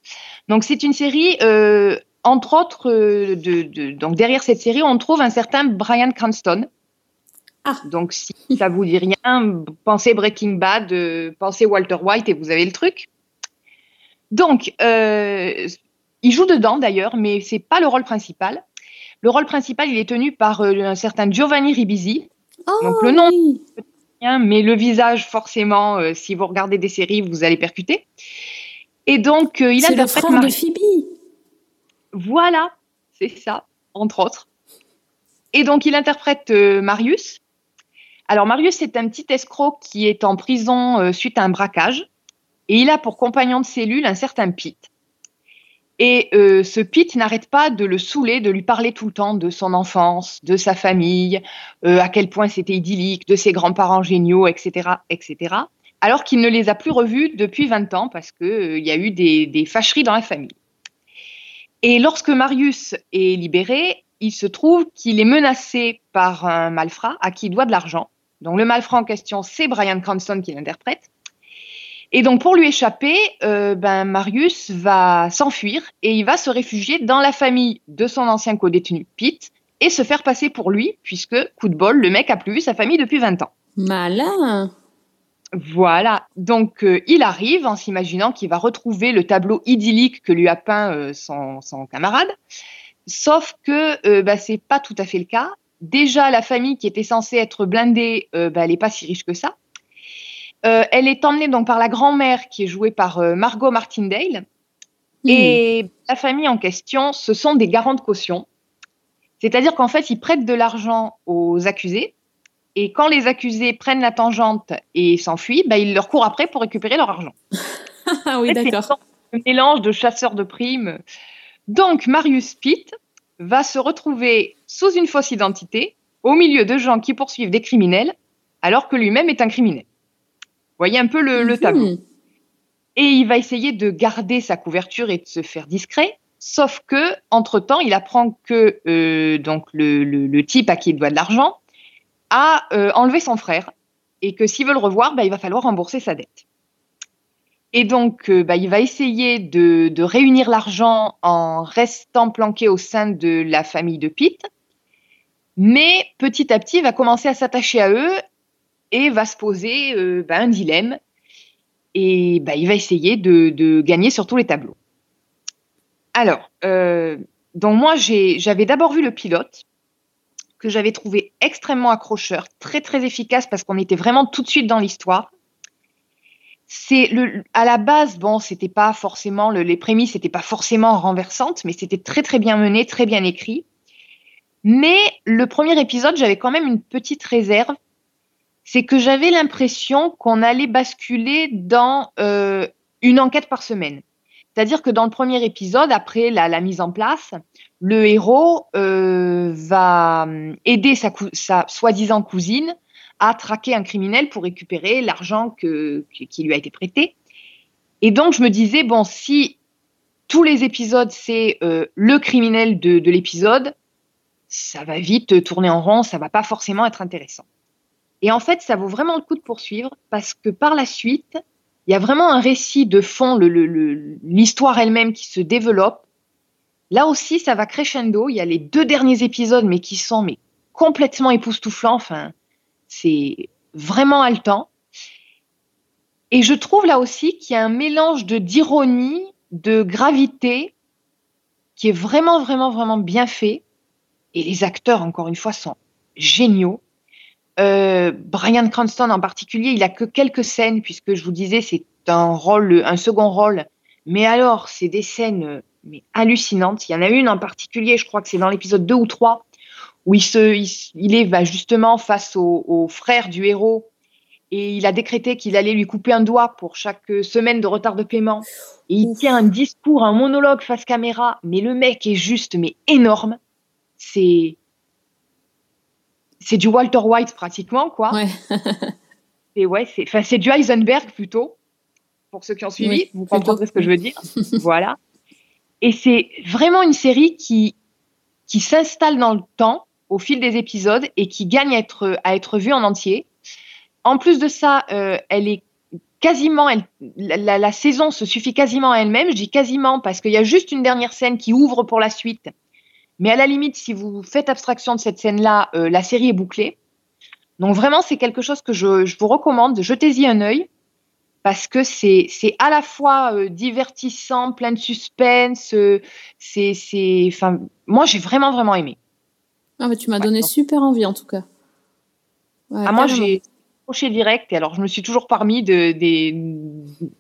Donc, c'est une série, euh, entre autres, de, de- donc derrière cette série, on trouve un certain Brian Cranston. Ah. Donc, si ça vous dit rien, pensez Breaking Bad, euh, pensez Walter White et vous avez le truc. Donc, euh, il joue dedans d'ailleurs, mais c'est pas le rôle principal. Le rôle principal, il est tenu par euh, un certain Giovanni Ribisi, Oh, Donc, le nom- oui. hein, mais le visage, forcément, si vous regardez des séries, vous allez percuter. Et donc, il C'est le interprète frère de Phoebe. Voilà, c'est ça, entre autres. Et donc, il interprète euh, Marius. Alors, Marius, c'est un petit escroc qui est en prison euh, suite à un braquage. Et il a pour compagnon de cellule un certain Pete. Et euh, ce Pete n'arrête pas de le saouler, de lui parler tout le temps de son enfance, de sa famille, euh, à quel point c'était idyllique, de ses grands-parents géniaux, etc., etc. alors qu'il ne les a plus revus depuis 20 ans parce qu'il y a eu des, des fâcheries dans la famille. Et lorsque Marius est libéré, il se trouve qu'il est menacé par un malfrat à qui il doit de l'argent. Donc le malfrat en question, c'est Brian Cranston qui l'interprète. Et donc pour lui échapper, euh, ben, Marius va s'enfuir et il va se réfugier dans la famille de son ancien co-détenu Pete et se faire passer pour lui, puisque, coup de bol, le mec a plus vu sa famille depuis 20 ans. Malin. Voilà, donc euh, il arrive en s'imaginant qu'il va retrouver le tableau idyllique que lui a peint euh, son, son camarade, sauf que bah, c'est pas tout à fait le cas. Déjà, la famille qui était censée être blindée, euh, bah, elle n'est pas si riche que ça. Euh, elle est emmenée donc par la grand-mère qui est jouée par euh, Margot Martindale. Et la famille en question, ce sont des garants de caution. C'est-à-dire qu'en fait, ils prêtent de l'argent aux accusés. Et quand les accusés prennent la tangente et s'enfuient, bah, ils leur courent après pour récupérer leur argent. *laughs* Ah oui, d'accord. Un mélange de chasseurs de primes. Donc, Marius Pitt va se retrouver sous une fausse identité, au milieu de gens qui poursuivent des criminels, alors que lui-même est un criminel. Vous voyez un peu le, le tableau. Et il va essayer de garder sa couverture et de se faire discret. Sauf que, entre temps, il apprend que euh, donc le, le- le type à qui il doit de l'argent a euh, enlevé son frère et que s'il veut le revoir, bah, il va falloir rembourser sa dette. Et donc, euh, bah, il va essayer de, de réunir l'argent en restant planqué au sein de la famille de Pete. Mais petit à petit, il va commencer à s'attacher à eux et va se poser euh, bah, un dilemme. Et bah, il va essayer de, de gagner sur tous les tableaux. Alors, euh, donc moi, j'avais d'abord vu le pilote que j'avais trouvé extrêmement accrocheur, très très efficace parce qu'on était vraiment tout de suite dans l'histoire. C'est le, à la base, bon, c'était pas forcément le- les prémices, c'était pas forcément renversantes, mais c'était très très bien mené, très bien écrit. Mais le premier épisode, j'avais quand même une petite réserve, c'est que j'avais l'impression qu'on allait basculer dans euh, une enquête par semaine. C'est-à-dire que dans le premier épisode, après la, mise en place, le héros euh, va hum, aider sa soi-disant cousine à traquer un criminel pour récupérer l'argent qui lui a été prêté. Et donc, je me disais, bon, si tous les épisodes, c'est euh, le criminel de, de l'épisode, ça va vite tourner en rond, ça va pas forcément être intéressant. Et en fait, ça vaut vraiment le coup de poursuivre parce que par la suite, il y a vraiment un récit de fond, l'histoire elle-même qui se développe. Là aussi, ça va crescendo. Il y a les deux derniers épisodes, mais qui sont mais complètement époustouflants. Enfin, c'est vraiment haletant. Et je trouve là aussi qu'il y a un mélange de d'ironie, de gravité, qui est vraiment, vraiment, vraiment bien fait. Et les acteurs, encore une fois, sont géniaux. Euh, Brian Cranston en particulier, il a que quelques scènes, puisque je vous disais, c'est un rôle, un second rôle. Mais alors, c'est des scènes euh, hallucinantes. Il y en a une en particulier, je crois que c'est dans l'épisode 2 ou 3, où il, se, il, est bah, justement face au, au frère du héros et il a décrété qu'il allait lui couper un doigt pour chaque semaine de retard de paiement. Et il tient un discours, un monologue face caméra, mais le mec est juste, mais énorme. C'est c'est du Walter White pratiquement, quoi. Ouais. *laughs* Et ouais, c'est enfin, c'est du Heisenberg plutôt. Pour ceux qui ont suivi, Oui, vous plutôt. comprendrez ce que je veux dire. *laughs* voilà. Et c'est vraiment une série qui, qui s'installe dans le temps au fil des épisodes et qui gagne à être, vue en entier. En plus de ça, euh, elle est quasiment, la, saison se suffit quasiment à elle-même. Je dis quasiment parce qu'il y a juste une dernière scène qui ouvre pour la suite. Mais à la limite, si vous faites abstraction de cette scène-là, euh, la série est bouclée. Donc vraiment, c'est quelque chose que je, vous recommande. Jetez-y un œil parce que c'est à la fois euh, divertissant, plein de suspense. c'est, enfin, moi j'ai vraiment vraiment aimé. Ah, mais tu m'as Ouais, donné super envie en tout cas. Ouais, Ah, moi j'ai accroché direct et alors je me suis toujours parmi de, des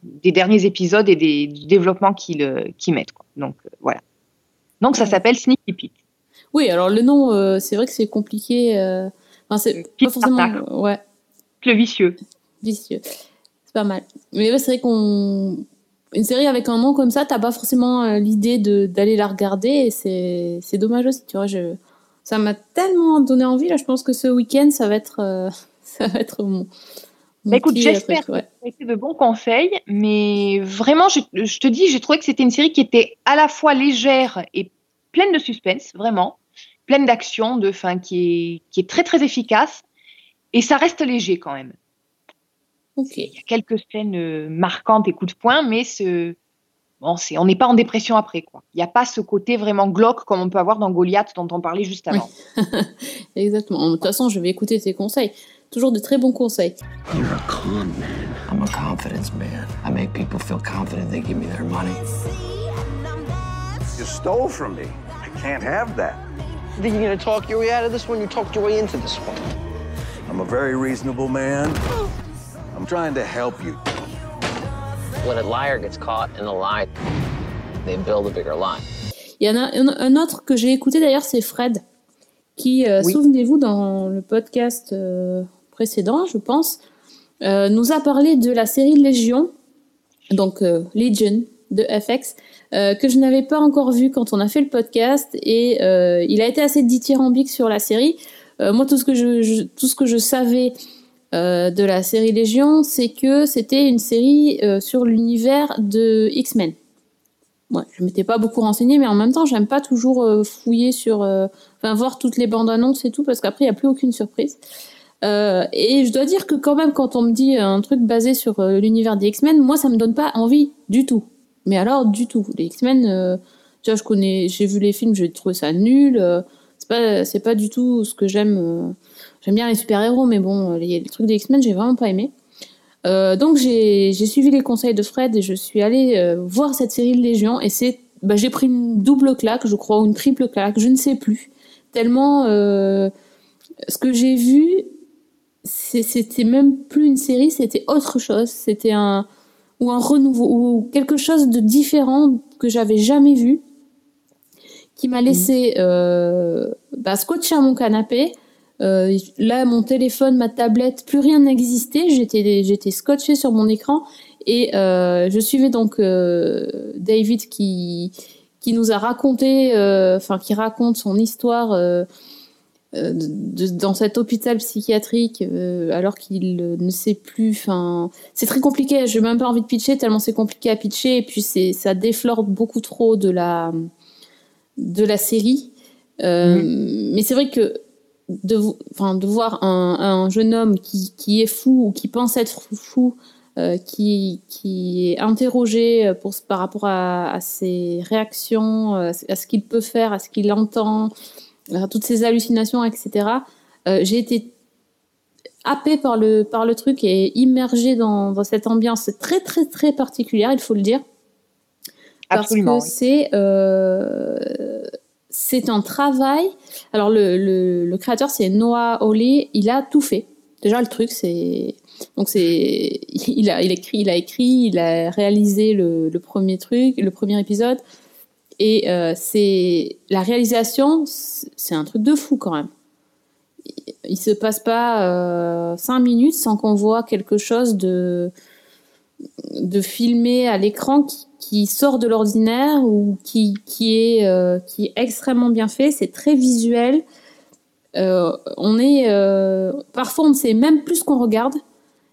des derniers épisodes et des du développement qu'ils euh, qu'ils mettent. Quoi. Donc euh, voilà. Donc ça s'appelle Sneaky Pete. Oui, alors le nom, euh, c'est vrai que c'est compliqué. euh, Enfin, c'est Pete pas forcément. Ouais, Le vicieux. vicieux. C'est pas mal. Mais ouais, c'est vrai qu'on. Une série avec un nom comme ça, t'as pas forcément euh, l'idée d'aller la regarder et c'est c'est dommage aussi, tu vois. Je... Ça m'a tellement donné envie, là, je pense que ce week-end, ça va être, euh, *laughs* ça va être mon, Bah, écoute, j'espère après, ouais. Ça a été de bons conseils, mais vraiment, je, je te dis, j'ai trouvé que c'était une série qui était à la fois légère et pleine de suspense, vraiment, pleine d'action, de fin, qui est, qui est très très efficace, et ça reste léger quand même. Ok. Il y a quelques scènes euh, marquantes et coups de poing, mais ce, bon, c'est, on n'est pas en dépression après, quoi. Il n'y a pas ce côté vraiment glauque comme on peut avoir dans Goliath dont on parlait juste avant. *laughs* Exactement. De toute façon, je vais écouter tes conseils. Toujours de très bons conseils. You're a con man. I'm a confidence man. I make people feel confident they give me their money. You stole from me. I can't have that. Think you're gonna talk your way out of this one? You talked your way into this one? I'm a very reasonable man. I'm trying to help you. When a liar gets caught in a lie, they build a bigger lie. Il y en a un, un autre que j'ai écouté d'ailleurs, c'est Fred, qui, euh, Oui. souvenez-vous, dans le podcast euh, précédent, je pense, euh, nous a parlé de la série Légion, donc euh, Legion de FX, euh, que je n'avais pas encore vu quand on a fait le podcast, et euh, il a été assez dithyrambique sur la série. Euh, moi, tout ce que je, je- tout ce que je savais euh, de la série Légion, c'est que c'était une série euh, sur l'univers de X-Men. Ouais, je m'étais pas beaucoup renseignée, mais en même temps, j'aime pas toujours euh, fouiller sur, euh, enfin voir toutes les bandes annonces et tout, parce qu'après, il y a plus aucune surprise. Euh, et je dois dire que quand même, quand on me dit un truc basé sur euh, l'univers des X-Men, moi, ça me donne pas envie du tout. Mais alors, du tout. Les X-Men, euh, tu vois, je connais, j'ai vu les films, j'ai trouvé ça nul. euh, c'est pas, c'est pas du tout ce que j'aime. Euh, j'aime bien les super-héros, mais bon, les, les trucs des X-Men, j'ai vraiment pas aimé. Euh, donc j'ai suivi les conseils de Fred et je suis allée euh, voir cette série de Légion et c'est bah, j'ai pris une double claque je crois ou une triple claque je ne sais plus. Tellement euh, ce que j'ai vu c'était même plus une série c'était autre chose. C'était un ou un renouveau ou quelque chose de différent que j'avais jamais vu qui m'a laissé euh, bah, scotcher à mon canapé euh, là, mon téléphone, ma tablette, plus rien n'existait. J'étais, j'étais scotché sur mon écran et euh, je suivais donc euh, David qui qui nous a raconté, enfin qui raconte son histoire de- de- dans cet hôpital psychiatrique alors qu'il ne sait plus. Enfin, c'est très compliqué. J'ai même pas envie de pitcher tellement c'est compliqué à pitcher et puis c'est ça déflore beaucoup trop de la de la série. Euh, Mais c'est vrai que de, enfin, de voir un, un jeune homme qui, qui est fou ou qui pense être fou, euh, qui, qui est interrogé pour, par rapport à, à ses réactions, euh, à ce qu'il peut faire, à ce qu'il entend, à toutes ses hallucinations, etc. Euh, J'ai été happée par le, par le truc et immergée dans, dans cette ambiance très très très particulière, il faut le dire. Parce Absolument. que oui. c'est euh, c'est un travail. Alors le, le, créateur c'est Noah Hawley, il a tout fait. Déjà le truc c'est donc c'est *laughs* il a il écrit il a écrit il a réalisé le, premier truc le premier épisode et euh, c'est la réalisation c'est un truc de fou quand même. Il, il se passe pas euh, cinq minutes sans qu'on voit quelque chose de de filmer à l'écran qui, qui sort de l'ordinaire ou qui, qui, est, euh, qui est extrêmement bien fait. C'est très visuel. Euh, on est, euh, parfois, on ne sait même plus ce qu'on regarde.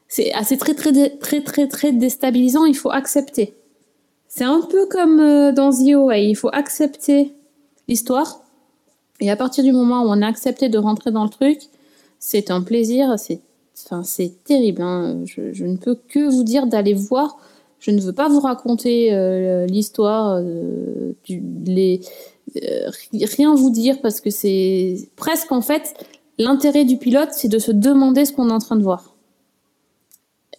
C'est c'est très, très, très, très, très déstabilisant. Il faut accepter. C'est un peu comme dans The. Il faut accepter l'histoire. Et à partir du moment où on a accepté de rentrer dans le truc, c'est un plaisir. C'est Enfin, terrible. hein. Je ne peux que vous dire d'aller voir. Je ne veux pas vous raconter euh, l'histoire, euh, du, les, euh, ri- rien vous dire parce que c'est presque en fait l'intérêt du pilote, c'est de se demander ce qu'on est en train de voir.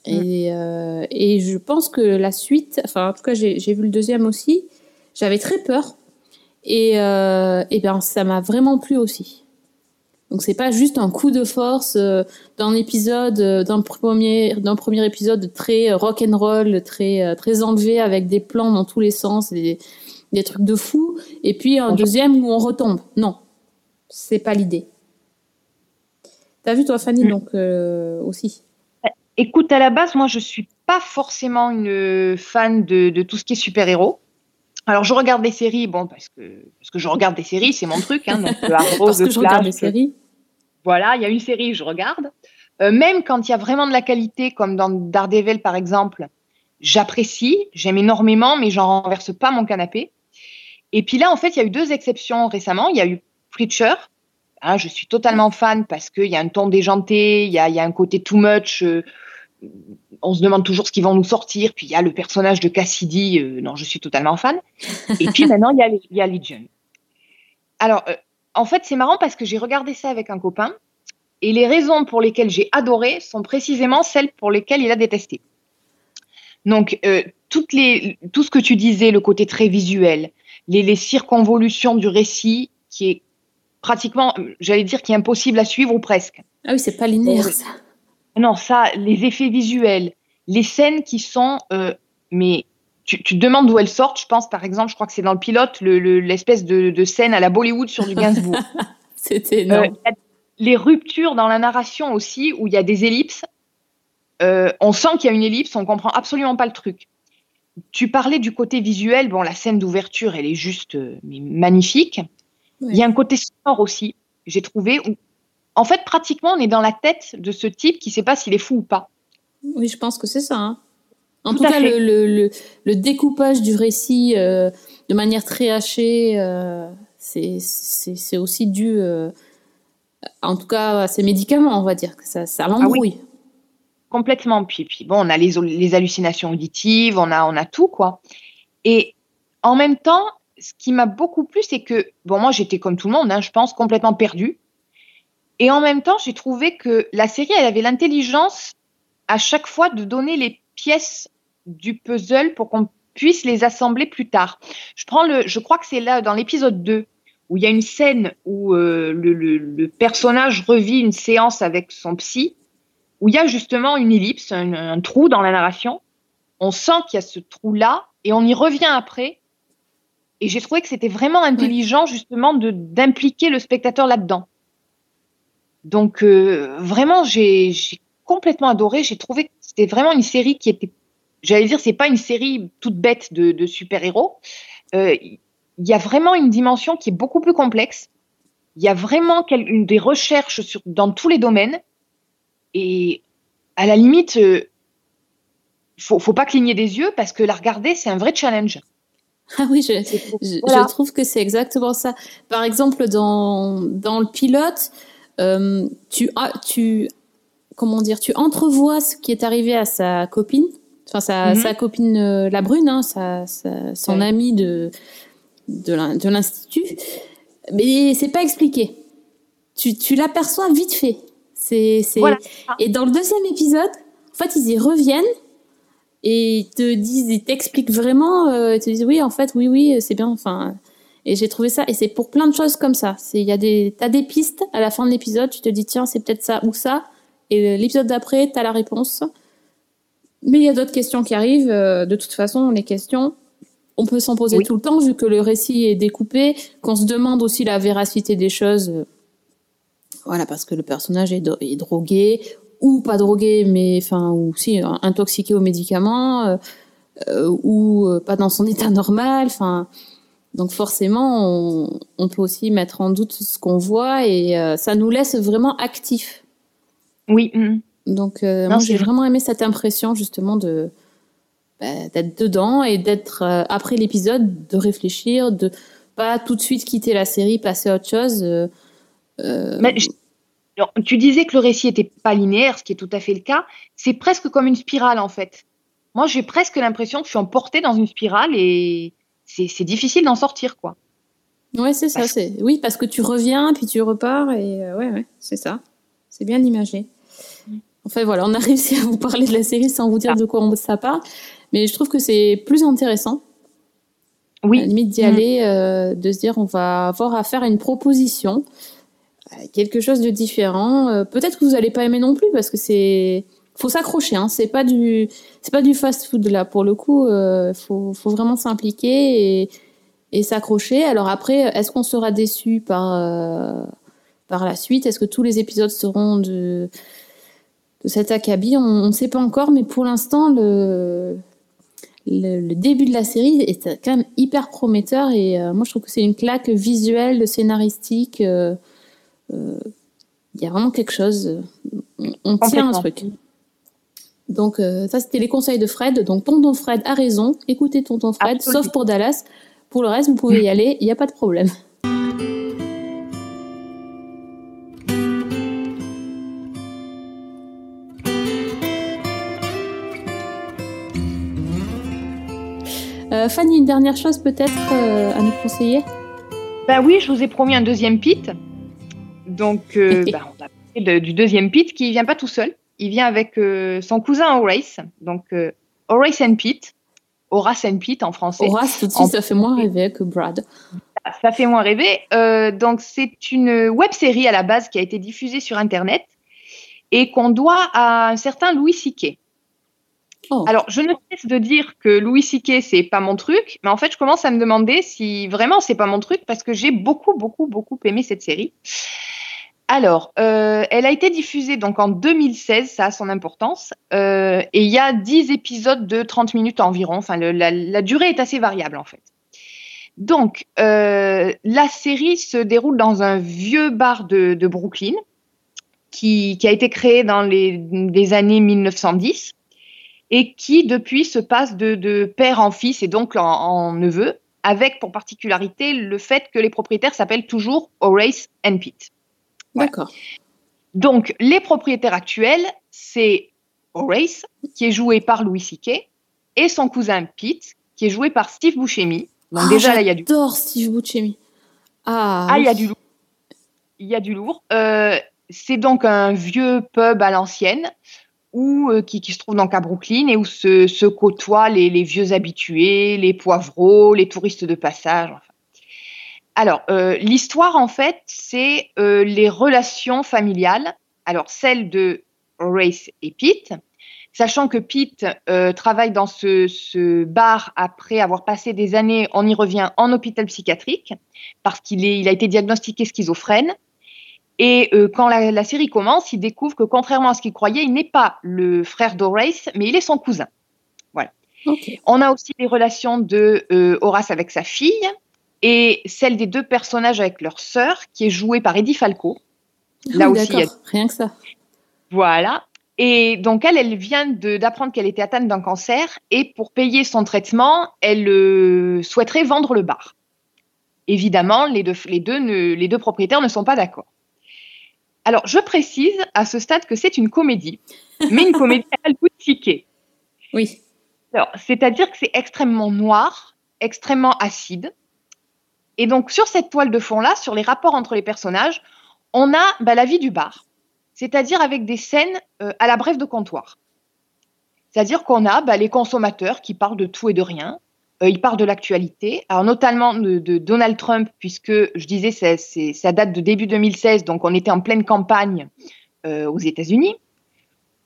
Et, euh, et je pense que la suite, enfin en tout cas j'ai vu le deuxième aussi, j'avais très peur et, et ben ça m'a vraiment plu aussi. Donc c'est pas juste un coup de force euh, d'un épisode, euh, d'un premier, d'un premier épisode très rock and roll, très euh, très enlevé avec des plans dans tous les sens, des, des trucs de fou, et puis un deuxième où on retombe. Non, c'est pas l'idée. T'as vu toi Fanny Mm. donc euh, aussi? Écoute, à la base, moi, je suis pas forcément une fan de, de tout ce qui est super-héros. Alors, je regarde des séries, bon, parce que, parce que je regarde des séries, c'est mon truc. Hein, donc, le Arrow, Parce The que je regarde les séries. Voilà, il y a une série, je regarde. Euh, même quand il y a vraiment de la qualité, comme dans Daredevil par exemple, j'apprécie, j'aime énormément, mais j'en renverse pas mon canapé. Et puis là, en fait, il y a eu deux exceptions récemment. Il y a eu Preacher. Hein, je suis totalement fan parce qu'il y a un ton déjanté, il y a, il y a un côté too much. euh, on se demande toujours ce qu'ils vont nous sortir. Puis il y a le personnage de Cassidy. euh, non, je suis totalement fan. Et puis *laughs* maintenant, il y a, il y a Legion. Alors, euh, en fait, c'est marrant parce que j'ai regardé ça avec un copain. Et les raisons pour lesquelles j'ai adoré sont précisément celles pour lesquelles il a détesté. Donc, euh, toutes les, tout ce que tu disais, le côté très visuel, les, les circonvolutions du récit, qui est pratiquement, j'allais dire, qui est impossible à suivre ou presque. Ah oui, c'est pas linéaire ça. Non, ça, les effets visuels, les scènes qui sont, euh, mais tu, tu te demandes d'où elles sortent. Je pense, par exemple, je crois que c'est dans le pilote, le- le- l'espèce de, de scène à la Bollywood sur du Gainsbourg. *laughs* C'était Euh, énorme. a les ruptures dans la narration aussi, où il y a des ellipses. Euh, on sent qu'il y a une ellipse, on comprend absolument pas le truc. Tu parlais du côté visuel, bon, la scène d'ouverture, elle est juste euh, mais magnifique. Ouais. Il y a un côté sonore aussi, j'ai trouvé, où, en fait, pratiquement, on est dans la tête de ce type qui sait pas s'il est fou ou pas. Oui, je pense que c'est ça. hein. En Tout cas, le, le, le, le découpage du récit euh, de manière très hachée, euh, c'est aussi dû, euh, en tout cas, à ces médicaments, on va dire, que ça, ça l'embrouille. Complètement. Puis, puis bon, on a les, les hallucinations auditives, on a, on a tout, quoi. Et en même temps, ce qui m'a beaucoup plu, c'est que, bon, moi, j'étais comme tout le monde, hein, je pense, complètement perdue. Et en même temps, j'ai trouvé que la série, elle avait l'intelligence à chaque fois de donner les pièces du puzzle pour qu'on puisse les assembler plus tard. Je prends le, je crois que c'est là dans l'épisode 2 où il y a une scène où euh, le, le, le personnage revit une séance avec son psy où il y a justement une ellipse, un, un trou dans la narration. On sent qu'il y a ce trou-là et on y revient après. Et j'ai trouvé que c'était vraiment intelligent justement de d'impliquer le spectateur là-dedans. Donc euh, vraiment, j'ai complètement adoré. J'ai trouvé que c'était vraiment une série qui était, j'allais dire, c'est pas une série toute bête de, de super-héros. Euh, Il y a vraiment une dimension qui est beaucoup plus complexe. Il y a vraiment une, des recherches sur, dans tous les domaines. Et à la limite, euh, faut, faut pas cligner des yeux parce que la regarder, c'est un vrai challenge. Ah oui, je, je, Voilà. je trouve que c'est exactement ça. Par exemple, dans, dans le pilote, euh, tu, tu, comment dire, tu entrevois ce qui est arrivé à sa copine, enfin sa, Mhm. sa copine euh, la brune, hein, sa, sa- son Ouais. amie de de l'in- de l'institut, mais c'est pas expliqué. Tu, tu l'aperçois vite fait. C'est c'est Voilà. et dans le deuxième épisode, en fait, ils y reviennent et ils te disent, ils t'expliquent vraiment, euh, ils te disent oui, en fait, oui, oui, c'est bien. Enfin, et j'ai trouvé ça, et c'est pour plein de choses comme ça. C'est, il y a des, t'as des pistes à la fin de l'épisode, tu te dis tiens, c'est peut-être ça ou ça, et l'épisode d'après, t'as la réponse. Mais il y a d'autres questions qui arrivent. euh, de toute façon, les questions, on peut s'en poser Oui. tout le temps vu que le récit est découpé, qu'on se demande aussi la véracité des choses. euh, Voilà, parce que le personnage est, drogué ou pas drogué, mais enfin, ou si euh, intoxiqué aux médicaments, euh, euh, ou euh, pas dans son état normal. Enfin, donc forcément, on, on peut aussi mettre en doute ce qu'on voit et euh, ça nous laisse vraiment actifs. Oui. mm. Donc euh, Non, moi, j'ai vrai. vraiment aimé cette impression justement de bah, d'être dedans et d'être euh, après l'épisode, de réfléchir, de pas tout de suite quitter la série, passer à autre chose. Mais je- alors, tu disais que le récit était pas linéaire, ce qui est tout à fait le cas. C'est presque comme une spirale en fait. Moi, j'ai presque l'impression que je suis emportée dans une spirale et c'est difficile d'en sortir quoi. Ouais, c'est ça. C'est oui, parce que tu reviens puis tu repars et euh, ouais, ouais, c'est ça. C'est bien imagé. Enfin voilà, on a *laughs* réussi à vous parler de la série sans vous dire Ah. de quoi on ça parle, mais je trouve que c'est plus intéressant. À la Oui. limite d'y Mm. aller, euh, de se dire on va avoir à faire une proposition, euh, quelque chose de différent. Euh, Peut-être que vous allez pas aimer non plus parce que c'est faut s'accrocher. Hein. C'est pas du c'est pas du fast food là pour le coup. Euh, faut faut vraiment s'impliquer et et s'accrocher. Alors après, est-ce qu'on sera déçu par euh, par la suite? Est-ce que tous les épisodes seront de de cet acabit? On ne sait pas encore, mais pour l'instant le le, le début de la série est quand même hyper prometteur et euh, moi je trouve que c'est une claque visuelle, scénaristique, euh, il y a vraiment quelque chose. On, on tient un truc. Donc, euh, ça, c'était les conseils de Fred. Donc, Tonton Fred a raison. Écoutez Tonton Fred, Absolument. sauf pour Dallas. Pour le reste, vous pouvez y aller. Il n'y a pas de problème. Euh, Fanny, une dernière chose peut-être euh, à nous conseiller? Ben oui, je vous ai promis un deuxième pit. Donc, *laughs* ben, on a parlé de- du deuxième pit qui vient pas tout seul. Il vient avec euh, son cousin Horace. Donc, euh, Horace and Pete. Horace and Pete en français. Horace, tout de En- suite, ça fait moins rêver que Brad. Ça fait moins rêver. Euh, donc, c'est une web série à la base qui a été diffusée sur Internet et qu'on doit à un certain Louis C.K. Oh. Alors, je ne cesse de dire que Louis C.K. c'est pas mon truc, mais en fait, je commence à me demander si vraiment c'est pas mon truc parce que j'ai beaucoup, beaucoup, beaucoup aimé cette série. Alors, euh, elle a été diffusée donc en 2016, ça a son importance, euh, et il y a 10 épisodes de 30 minutes environ. Enfin, la, durée est assez variable en fait. Donc, euh, la série se déroule dans un vieux bar de, Brooklyn qui, a été créé dans les années 1910 et qui depuis se passe de, de père en fils et donc en, en neveu, avec pour particularité le fait que les propriétaires s'appellent toujours Horace and Pete. Voilà. D'accord. Donc, les propriétaires actuels, c'est Horace, qui est joué par Louis C.K., et son cousin Pete, qui est joué par Steve Buscemi. Donc Ah, déjà, là, il y a du J'adore Steve Buscemi. Ah, Ah, il y a du lourd. Il y a du lourd. Euh, c'est donc un vieux pub à l'ancienne où, euh, qui, qui se trouve donc à Brooklyn et où se, se côtoient les, les vieux habitués, les poivreaux, les touristes de passage. enfin. Alors, euh, l'histoire, en fait, c'est euh, les relations familiales. Alors, celle de Horace et Pete, sachant que Pete euh, travaille dans ce, ce bar après avoir passé des années, on y revient, en hôpital psychiatrique parce qu'il est, il a été diagnostiqué schizophrène. Et euh, quand la, la série commence, il découvre que contrairement à ce qu'il croyait, il n'est pas le frère d'Horace, mais il est son cousin. Ok. On a aussi les relations de euh, Horace avec sa fille et celle des deux personnages avec leur sœur, qui est jouée par Eddie Falco. Là Ah, aussi, il y a- D'accord, rien que ça. Voilà. Et donc elle, elle vient d'apprendre qu'elle était atteinte d'un cancer et pour payer son traitement, elle euh, souhaiterait vendre le bar. Évidemment, les deux, les deux, ne- les deux propriétaires ne sont pas d'accord. Alors, je précise à ce stade que c'est une comédie, mais une comédie à C.K. Oui. C'est-à-dire que c'est extrêmement noir, extrêmement acide. Et donc, sur cette toile de fond-là, sur les rapports entre les personnages, on a bah, la vie du bar. C'est-à-dire avec des scènes euh, à la brève de comptoir. C'est-à-dire qu'on a bah, les consommateurs qui parlent de tout et de rien. Euh, ils parlent de l'actualité, alors notamment de, de Donald Trump, puisque je disais c'est- ça date de début 2016, donc on était en pleine campagne euh, aux États-Unis.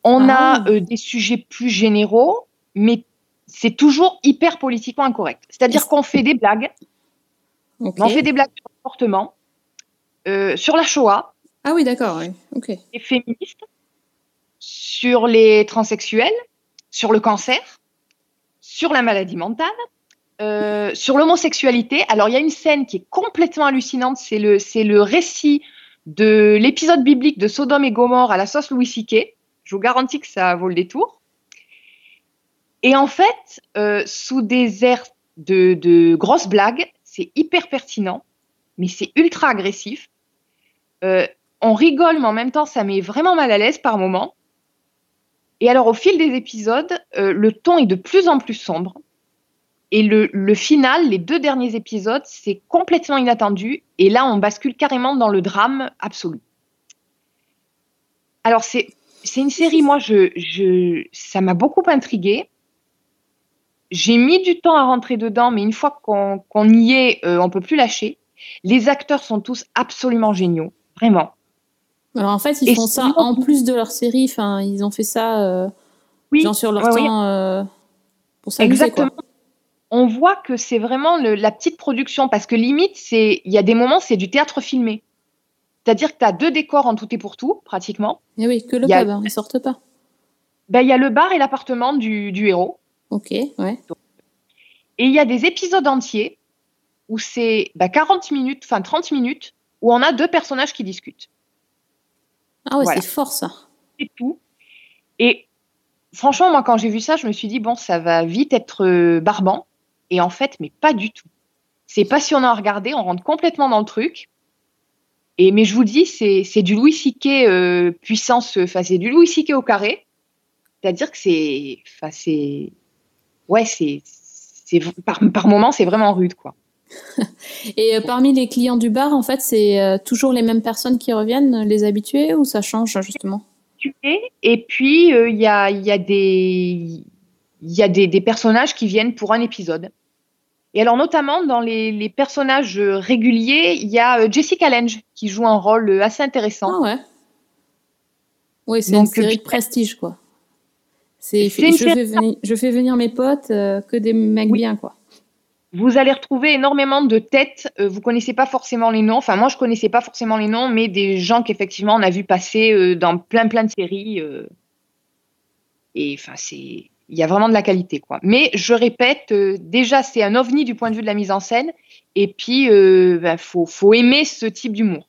On Ah. a euh, des sujets plus généraux, mais c'est toujours hyper politiquement incorrect. C'est-à-dire qu'on fait des blagues, On fait des blagues sur le comportement, euh, sur la Shoah, Ah oui, d'accord. Oui. Ok. les féministes, sur les transsexuels, sur le cancer, sur la maladie mentale, euh, sur l'homosexualité. Alors, il y a une scène qui est complètement hallucinante, c'est le, c'est le récit de l'épisode biblique de Sodome et Gomorre à la sauce Louis C.K. Je vous garantis que ça vaut le détour. Et en fait, euh, sous des airs de, de grosses blagues, c'est hyper pertinent, mais c'est ultra agressif. Euh, on rigole, mais en même temps, ça met vraiment mal à l'aise par moments. Et alors, au fil des épisodes, euh, le ton est de plus en plus sombre. Et le, final, les deux derniers épisodes, c'est complètement inattendu. Et là, on bascule carrément dans le drame absolu. Alors, c'est une série, moi, ça m'a beaucoup intriguée. J'ai mis du temps à rentrer dedans, mais une fois qu'on y est, euh, on peut plus lâcher. Les acteurs sont tous absolument géniaux, vraiment. Alors en fait, ils Et font ça en plus de leur série. Enfin, ils ont fait ça euh, Oui, genre sur leur ouais, oui. temps euh, pour s'amuser. Exactement. Quoi. On voit que c'est vraiment le- la petite production parce que limite, c'est il y a des moments, c'est du théâtre filmé. C'est-à-dire que tu as deux décors en tout et pour tout, pratiquement. Et oui, que le y a- pub, hein, ils sortent pas. Ben, il y a le bar et l'appartement du, du héros. Ok, ouais. Et il y a des épisodes entiers où c'est ben, 40 minutes, enfin 30 minutes, où on a deux personnages qui discutent. Ah ouais, Voilà. c'est fort ça. C'est tout. Et franchement, moi, quand j'ai vu ça, je me suis dit, bon, ça va vite être euh, barbant. Et en fait, mais pas du tout. C'est passionnant à regarder, on rentre complètement dans le truc. Et, mais je vous dis, c'est c'est du Louis euh, puissance, enfin, c'est du Louis C.K. au carré. C'est-à-dire que c'est. Ouais, c'est. c'est- Par, par moment, c'est vraiment rude, quoi. *laughs* Et euh, parmi les clients du bar, en fait, c'est euh, toujours les mêmes personnes qui reviennent, les habitués, ou ça change justement? Et puis, euh, il y, a, il y a, des, il y a des, des personnages qui viennent pour un épisode. Et alors, notamment, dans les, les personnages réguliers, il y a Jessica Lange qui joue un rôle assez intéressant. Ah ouais. Oui, c'est une série de prestige, quoi. C'est, je, fais venir, je fais venir mes potes, euh, que des mecs Oui. bien, quoi. Vous allez retrouver énormément de têtes. euh, vous connaissez pas forcément les noms. Enfin, moi, je connaissais pas forcément les noms, mais des gens qu'effectivement on a vu passer euh, dans plein plein de séries. euh. et enfin, c'est, il y a vraiment de la qualité, quoi. Mais je répète, déjà, c'est un ovni du point de vue de la mise en scène. Et puis, euh, ben, faut faut aimer ce type d'humour.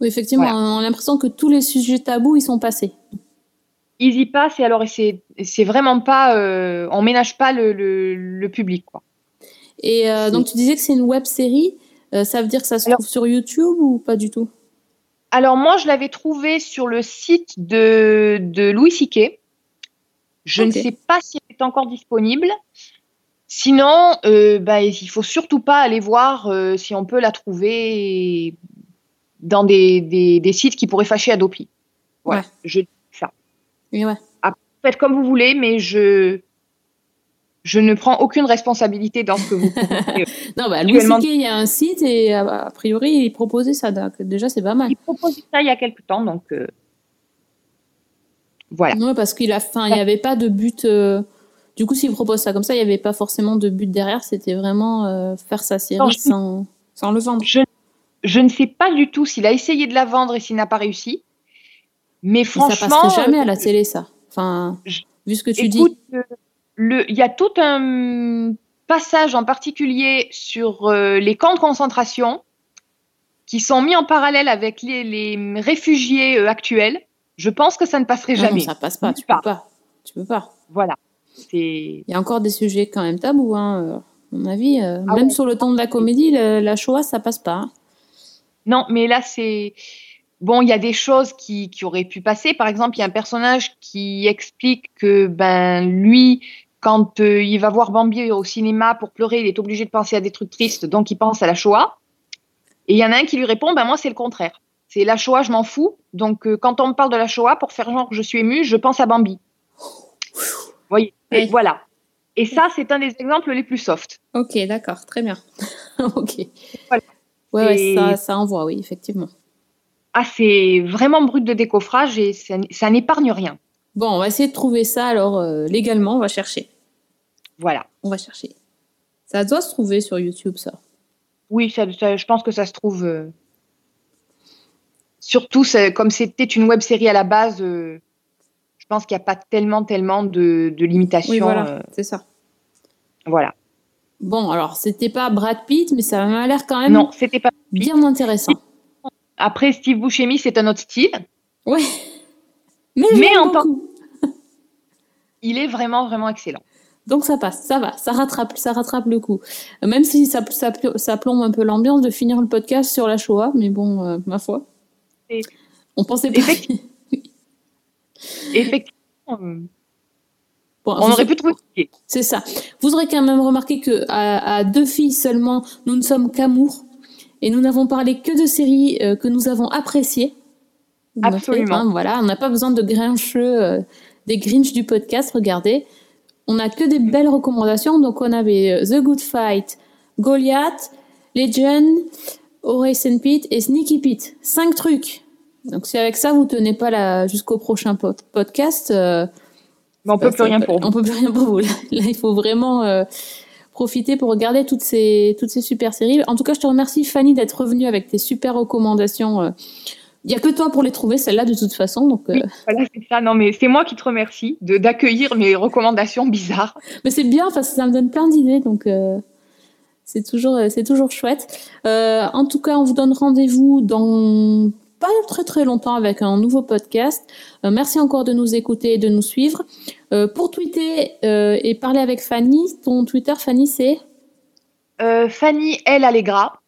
Oui, effectivement, Voilà. on a l'impression que tous les sujets tabous, ils sont passés. Ils y passent et alors c'est c'est vraiment pas, euh, on ménage pas le, le, le public, quoi. Et euh, donc, tu disais que c'est une web série. euh, ça veut dire que ça se Alors- trouve sur YouTube ou pas du tout? Alors moi, je l'avais trouvé sur le site de, de Louis C.K. Je ne sais pas si elle est encore disponible. Sinon, bah, il faut surtout pas aller voir si on peut la trouver dans des, des, des sites qui pourraient fâcher Adopi. Voilà, Ouais. je. Et ouais. Faites comme vous voulez, mais je je ne prends aucune responsabilité dans ce que vous proposez. *laughs* Non, bah, Louis Actuellement- il y a un site et a, a priori, il proposait ça. Donc, déjà, c'est pas mal. Il proposait ça il y a quelque temps, donc euh, voilà. Ouais, parce qu'il a, enfin, il n'y avait pas de but. euh, Du coup, s'il propose ça comme ça, il n'y avait pas forcément de but derrière. C'était vraiment euh, faire sa série Non, je- sans, sans le vendre. Je, je ne sais pas du tout s'il a essayé de la vendre et s'il n'a pas réussi. Mais franchement, ça passerait jamais à la télé, ça. Enfin, je- vu ce que tu écoute, dis. euh, il y a tout un passage en particulier sur euh, les camps de concentration qui sont mis en parallèle avec les, les réfugiés euh, actuels. Je pense que ça ne passerait Ah non, jamais. ça passe pas. Nulle Tu peux pas. Tu peux pas. Voilà. Il y a encore des sujets quand même tabous, hein, à mon avis. euh, Ah même ouais. sur le ton de la comédie, le- la Shoah, ça passe pas. hein. Non, mais là, c'est. Bon, il y a des choses qui, qui auraient pu passer. Par exemple, il y a un personnage qui explique que, ben, lui, quand euh, il va voir Bambi au cinéma pour pleurer, il est obligé de penser à des trucs tristes, donc il pense à la Shoah. Et il y en a un qui lui répond, ben, moi, c'est le contraire. C'est la Shoah, je m'en fous. Donc, euh, quand on me parle de la Shoah, pour faire genre que je suis ému, je pense à Bambi. Vous voyez? Et. Voilà. Et ça, c'est un des exemples les plus soft. Ok, d'accord, très bien. *laughs* ok. Voilà. Ouais, ça, ça envoie, oui, effectivement. Ah, c'est vraiment brut de décoffrage et ça, ça n'épargne rien. Bon, on va essayer de trouver ça alors euh, légalement, on va chercher. Voilà. On va chercher. Ça doit se trouver sur YouTube, ça. Oui, ça, ça- je pense que ça se trouve. euh, Surtout, c'est- comme c'était une web série à la base, euh, je pense qu'il n'y a pas tellement, tellement de, de limitations. Oui, voilà, c'est ça. voilà. Bon, alors, c'était pas Brad Pitt, mais ça m'a l'air quand même Non, c'était pas. bien intéressant. Après, Steve Buscemi, c'est un autre style. Ouais. Mais, en tant-. *laughs* Il est vraiment, vraiment excellent. Donc ça passe, ça va, ça rattrape, ça rattrape le coup. Même si ça, ça, ça plombe un peu l'ambiance de finir le podcast sur la Shoah, mais bon, euh, ma foi. Et- On pensait pas. Effectivement. *laughs* Effectivement, euh, Bon, on aurait pu trouver. C'est ça. Vous aurez quand même remarqué que à, à deux filles seulement, nous ne sommes qu'amour et nous n'avons parlé que de séries euh, que nous avons appréciées. Vous Absolument. hein, voilà, on n'a pas besoin de grincheux, euh, des Grinch du podcast. Regardez, on a que des belles recommandations. Donc on avait euh, The Good Fight, Goliath, Legend, Horace and Pete et Sneaky Pete. Cinq trucs. Donc si avec ça vous tenez pas jusqu'au prochain pod- podcast. euh, Mais on peut plus rien pour on peut plus rien pour vous. Là, *laughs* Là, il faut vraiment euh, profiter pour regarder toutes ces, toutes ces super séries. En tout cas, je te remercie, Fanny, d'être revenue avec tes super recommandations. euh. Il y a que toi pour les trouver, celles-là, de toute façon. Donc, euh, Oui, voilà, c'est ça. Non, mais c'est moi qui te remercie de d'accueillir mes recommandations bizarres. Mais c'est bien, parce que ça me donne plein d'idées. Donc, euh, c'est toujours, c'est toujours chouette. Euh, en tout cas, on vous donne rendez-vous dans pas très très longtemps avec un nouveau podcast. Euh, merci encore de nous écouter et de nous suivre. Euh, pour tweeter euh, et parler avec Fanny, ton Twitter, Fanny, c'est? Fanny L. Allegra.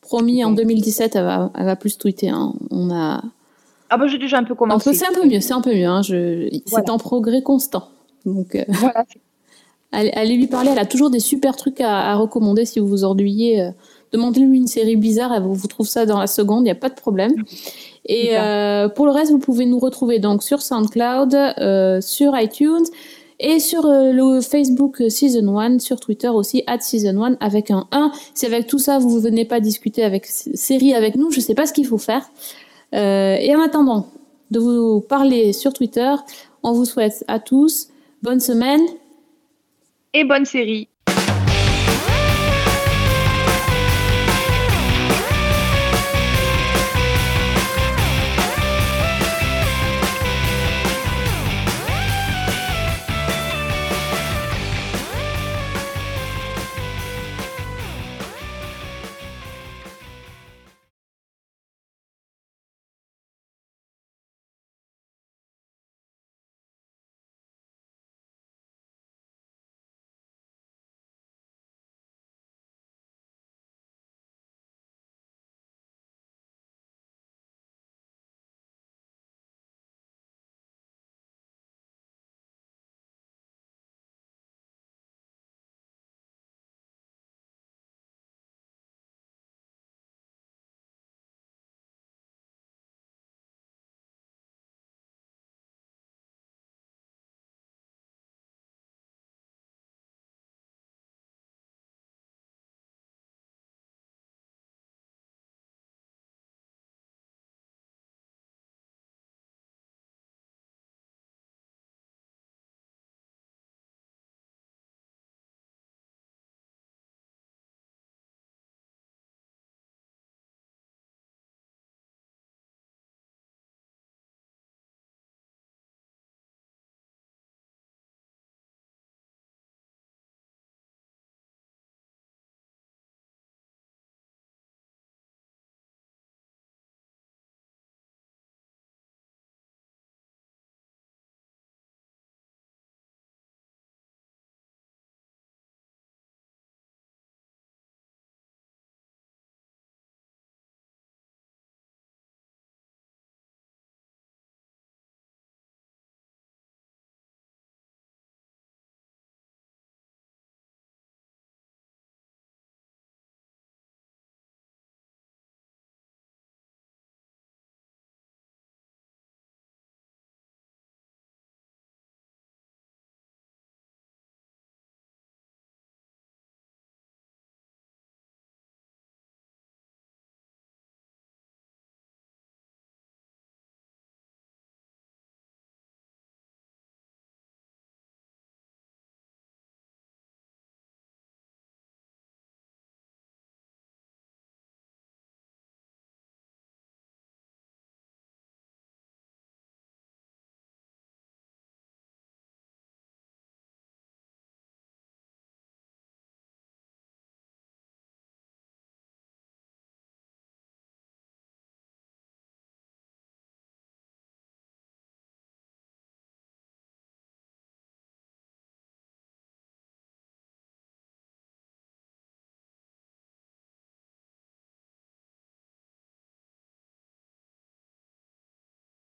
promis en 2017, elle va, elle va plus tweeter. hein. On a, Ah bah j'ai déjà un peu commencé. c'est un peu mieux, c'est un peu mieux. hein. Je, c'est en progrès constant. Donc, Voilà. *laughs* allez, allez lui parler. Elle a toujours des super trucs à, à recommander si vous vous ennuyez. Demandez-lui une série bizarre, elle vous, trouve ça dans la seconde, il n'y a pas de problème. Et euh, pour le reste, vous pouvez nous retrouver donc sur SoundCloud, euh, sur iTunes et sur euh, le Facebook Season 1, sur Twitter aussi, at Season 1 avec un 1. Si avec tout ça, vous venez pas discuter avec série avec nous, je sais pas ce qu'il faut faire. Et en attendant de vous parler sur Twitter, on vous souhaite à tous bonne semaine Et bonne série.